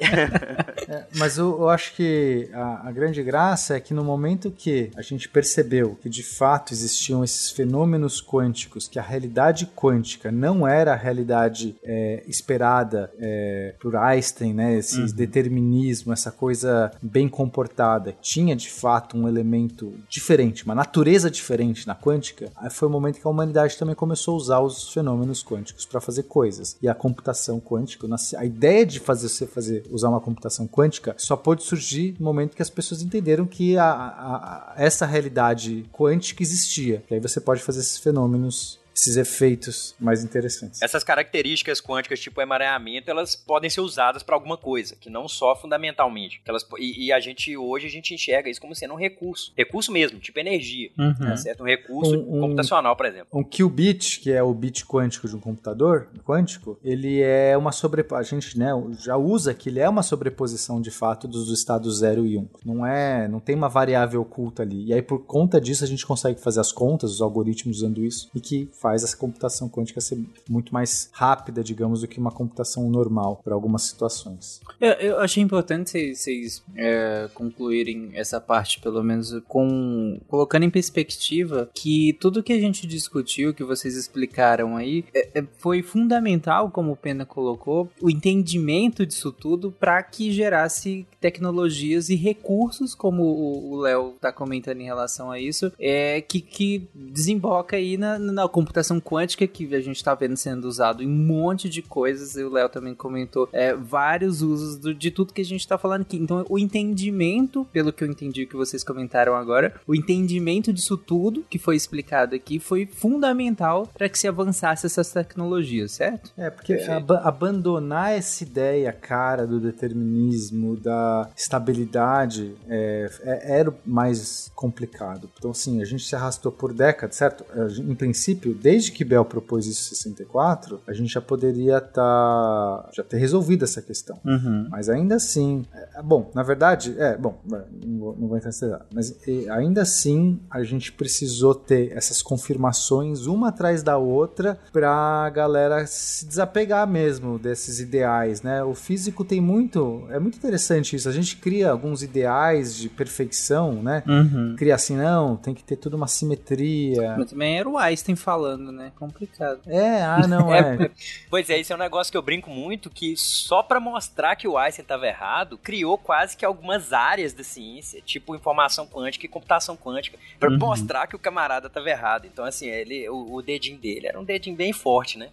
É, mas eu, eu acho que a, a grande graça é que no momento que a gente percebeu que de fato existiam esses fenômenos quânticos, que a realidade quântica não era a realidade é, esperada é, por Einstein, né? Esse determinismo, essa coisa bem comportada, tinha de fato um elemento diferente, uma natureza diferente na quântica, aí foi o momento que a humanidade também começou a usar os fenômenos quânticos para fazer coisas. E a computação quântica, a ideia de fazer você fazer usar uma computação quântica só pôde surgir no momento que as pessoas entenderam que a- a- a- essa realidade quântica existia. Que aí você pode fazer esses fenômenos, esses efeitos mais interessantes. Essas características quânticas, tipo emaranhamento, elas podem ser usadas para alguma coisa, que não só fundamentalmente. Elas, e, e a gente, hoje, a gente enxerga isso como sendo um recurso. Recurso mesmo, tipo energia. Uhum. Tá certo? Um recurso Um- um- computacional, por exemplo. Um qubit, que é o bit quântico de um computador quântico, ele é uma sobreposição. A gente né, já usa que ele é uma sobreposição de fato dos estados 0 e 1. Um. Não é, não tem uma variável oculta ali. E aí, por conta disso, a gente consegue fazer as contas, os algoritmos usando isso, e que faz essa computação quântica ser muito mais rápida, digamos, do que uma computação normal para algumas situações. Eu, eu achei importante vocês- é, concluírem essa parte, pelo menos, com colocando em perspectiva que tudo que a gente discutiu, que vocês explicaram aí, é- é- foi fundamental, como o Pena colocou, o entendimento disso tudo para que gerasse tecnologias e recursos, como o Léo tá comentando em relação a isso, é que, que desemboca aí na, na computação quântica que a gente tá vendo sendo usado em um monte de coisas, e o Léo também comentou é, vários usos do- de tudo que a gente tá falando aqui. Então, o entendimento, pelo que eu entendi que vocês comentaram agora, o entendimento disso tudo que foi explicado aqui foi fundamental para que se avançasse essas tecnologias, certo? É, porque aba- abandonar essa ideia cara do determinismo, da estabilidade, é, é- era o mais complicado. Então, assim, a gente se arrastou por décadas, certo? Em princípio, desde que Bell propôs isso em 64, a gente já poderia tá, já ter resolvido essa questão. Uhum. Mas ainda assim, é, bom, na verdade, é, bom, não vou, não vou entrar mas e, ainda assim a gente precisou ter essas confirmações uma atrás da outra pra galera se desapegar mesmo desses ideais, né? O físico tem muito, é muito interessante isso. A gente cria alguns ideais de perfeição, né? Uhum. Cria assim, não, tem que ter tudo uma simetria. Mas também era o Einstein falando falando, né? Complicado. É, ah, não, é. Pois é, isso é um negócio que eu brinco muito, que só pra mostrar que o Einstein estava errado, criou quase que algumas áreas da ciência, tipo informação quântica e computação quântica, pra Uhum. mostrar que o camarada estava errado. Então, assim, ele, o, o dedinho dele era um dedinho bem forte, né?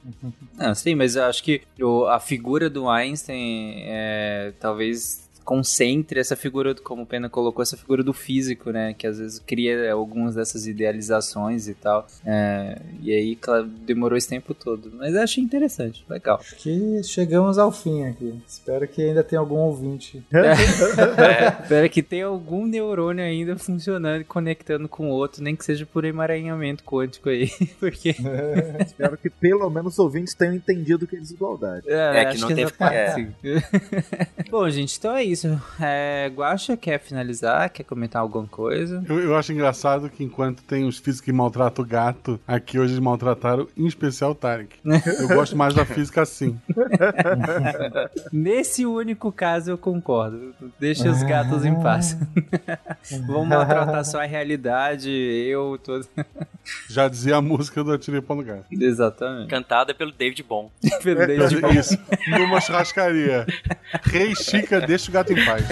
Ah, sim, mas eu acho que o- a figura do Einstein é, talvez concentre essa figura, como o Pena colocou, essa figura do físico, né? Que às vezes cria algumas dessas idealizações e tal. É, e aí, claro, demorou esse tempo todo. Mas eu achei interessante, legal. Acho que chegamos ao fim aqui. Espero que ainda tenha algum ouvinte. Espero que tenha algum neurônio ainda funcionando e conectando com o outro, nem que seja por emaranhamento quântico aí. Porque. Espero que pelo menos os ouvintes tenham entendido que é desigualdade. É, que acho não que teve- é. sim. Bom, gente, então é isso. É, Guaxa, quer finalizar? Quer comentar alguma coisa? Eu, eu acho engraçado que enquanto tem os físicos que maltratam o gato, aqui hoje eles maltrataram em especial o Tarek. Eu gosto mais da física assim. Nesse único caso eu concordo. Deixa os gatos em paz. Vamos maltratar só a realidade, eu, todo. Já dizia a música do Atirei Pau no Gato. Exatamente. Cantada pelo David Bom. Pelo David Bowie. Isso, numa churrascaria. Rei Chica, deixa o gato em paz.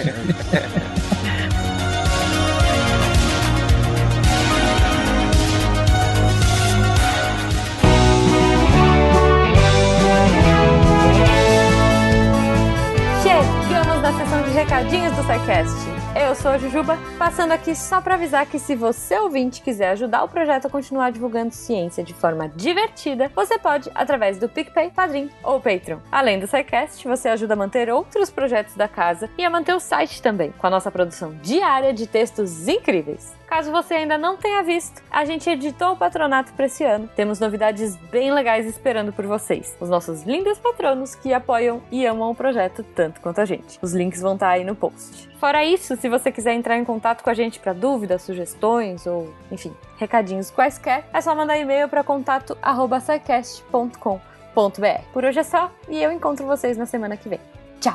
Chegamos na sessão de recadinhos do SciCast. Eu sou a Jujuba, passando aqui só para avisar que se você ouvinte quiser ajudar o projeto a continuar divulgando ciência de forma divertida, você pode através do PicPay, Padrim ou Patreon. Além do SciCast, você ajuda a manter outros projetos da casa e a manter o site também, com a nossa produção diária de textos incríveis. Caso você ainda não tenha visto, a gente editou o patronato para esse ano. Temos novidades bem legais esperando por vocês. Os nossos lindos patronos que apoiam e amam o projeto tanto quanto a gente. Os links vão estar aí no post. Fora isso, se você quiser entrar em contato com a gente para dúvidas, sugestões ou, enfim, recadinhos quaisquer, é só mandar e-mail para contato@scicast.com.br. Por hoje é só e eu encontro vocês na semana que vem. Tchau.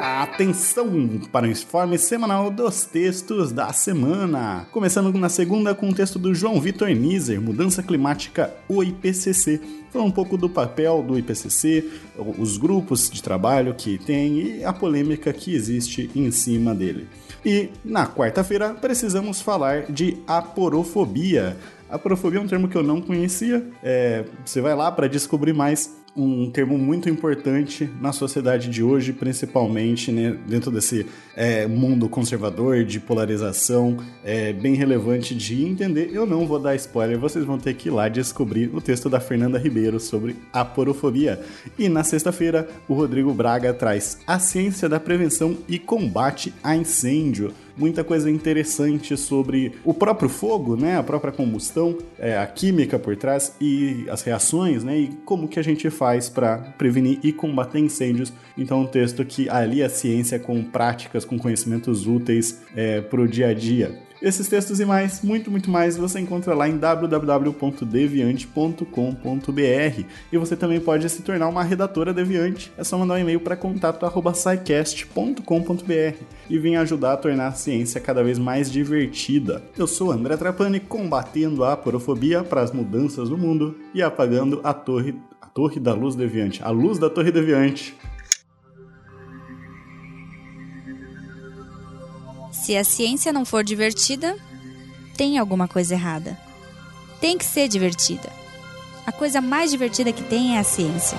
Atenção para o informe semanal dos textos da semana. Começando na segunda com o texto do João Vitor Nizer, Mudança Climática, o IPCC. Falando um pouco do papel do IPCC, os grupos de trabalho que tem e a polêmica que existe em cima dele. E na quarta-feira precisamos falar de aporofobia. Aporofobia é um termo que eu não conhecia. É, você vai lá para descobrir mais um termo muito importante na sociedade de hoje, principalmente né, dentro desse é, mundo conservador, de polarização, é bem relevante de entender. Eu não vou dar spoiler, vocês vão ter que ir lá descobrir o texto da Fernanda Ribeiro sobre aporofobia. E na sexta-feira, o Rodrigo Braga traz a ciência da prevenção e combate a incêndio muita coisa interessante sobre o próprio fogo, né, a própria combustão, é, a química por trás e as reações, né, e como que a gente faz para prevenir e combater incêndios. Então, um texto que alia a ciência com práticas, com conhecimentos úteis é, para o dia a dia. Esses textos e mais, muito, muito mais, você encontra lá em www.deviante.com.br e você também pode se tornar uma redatora deviante. É só mandar um e-mail para contato@scicast.com.br e vir ajudar a tornar a ciência cada vez mais divertida. Eu sou André Trapani, combatendo a aporofobia para as mudanças do mundo e apagando a torre, torre da luz deviante, a luz da torre deviante. Se a ciência não for divertida, tem alguma coisa errada. Tem que ser divertida. A coisa mais divertida que tem é a ciência.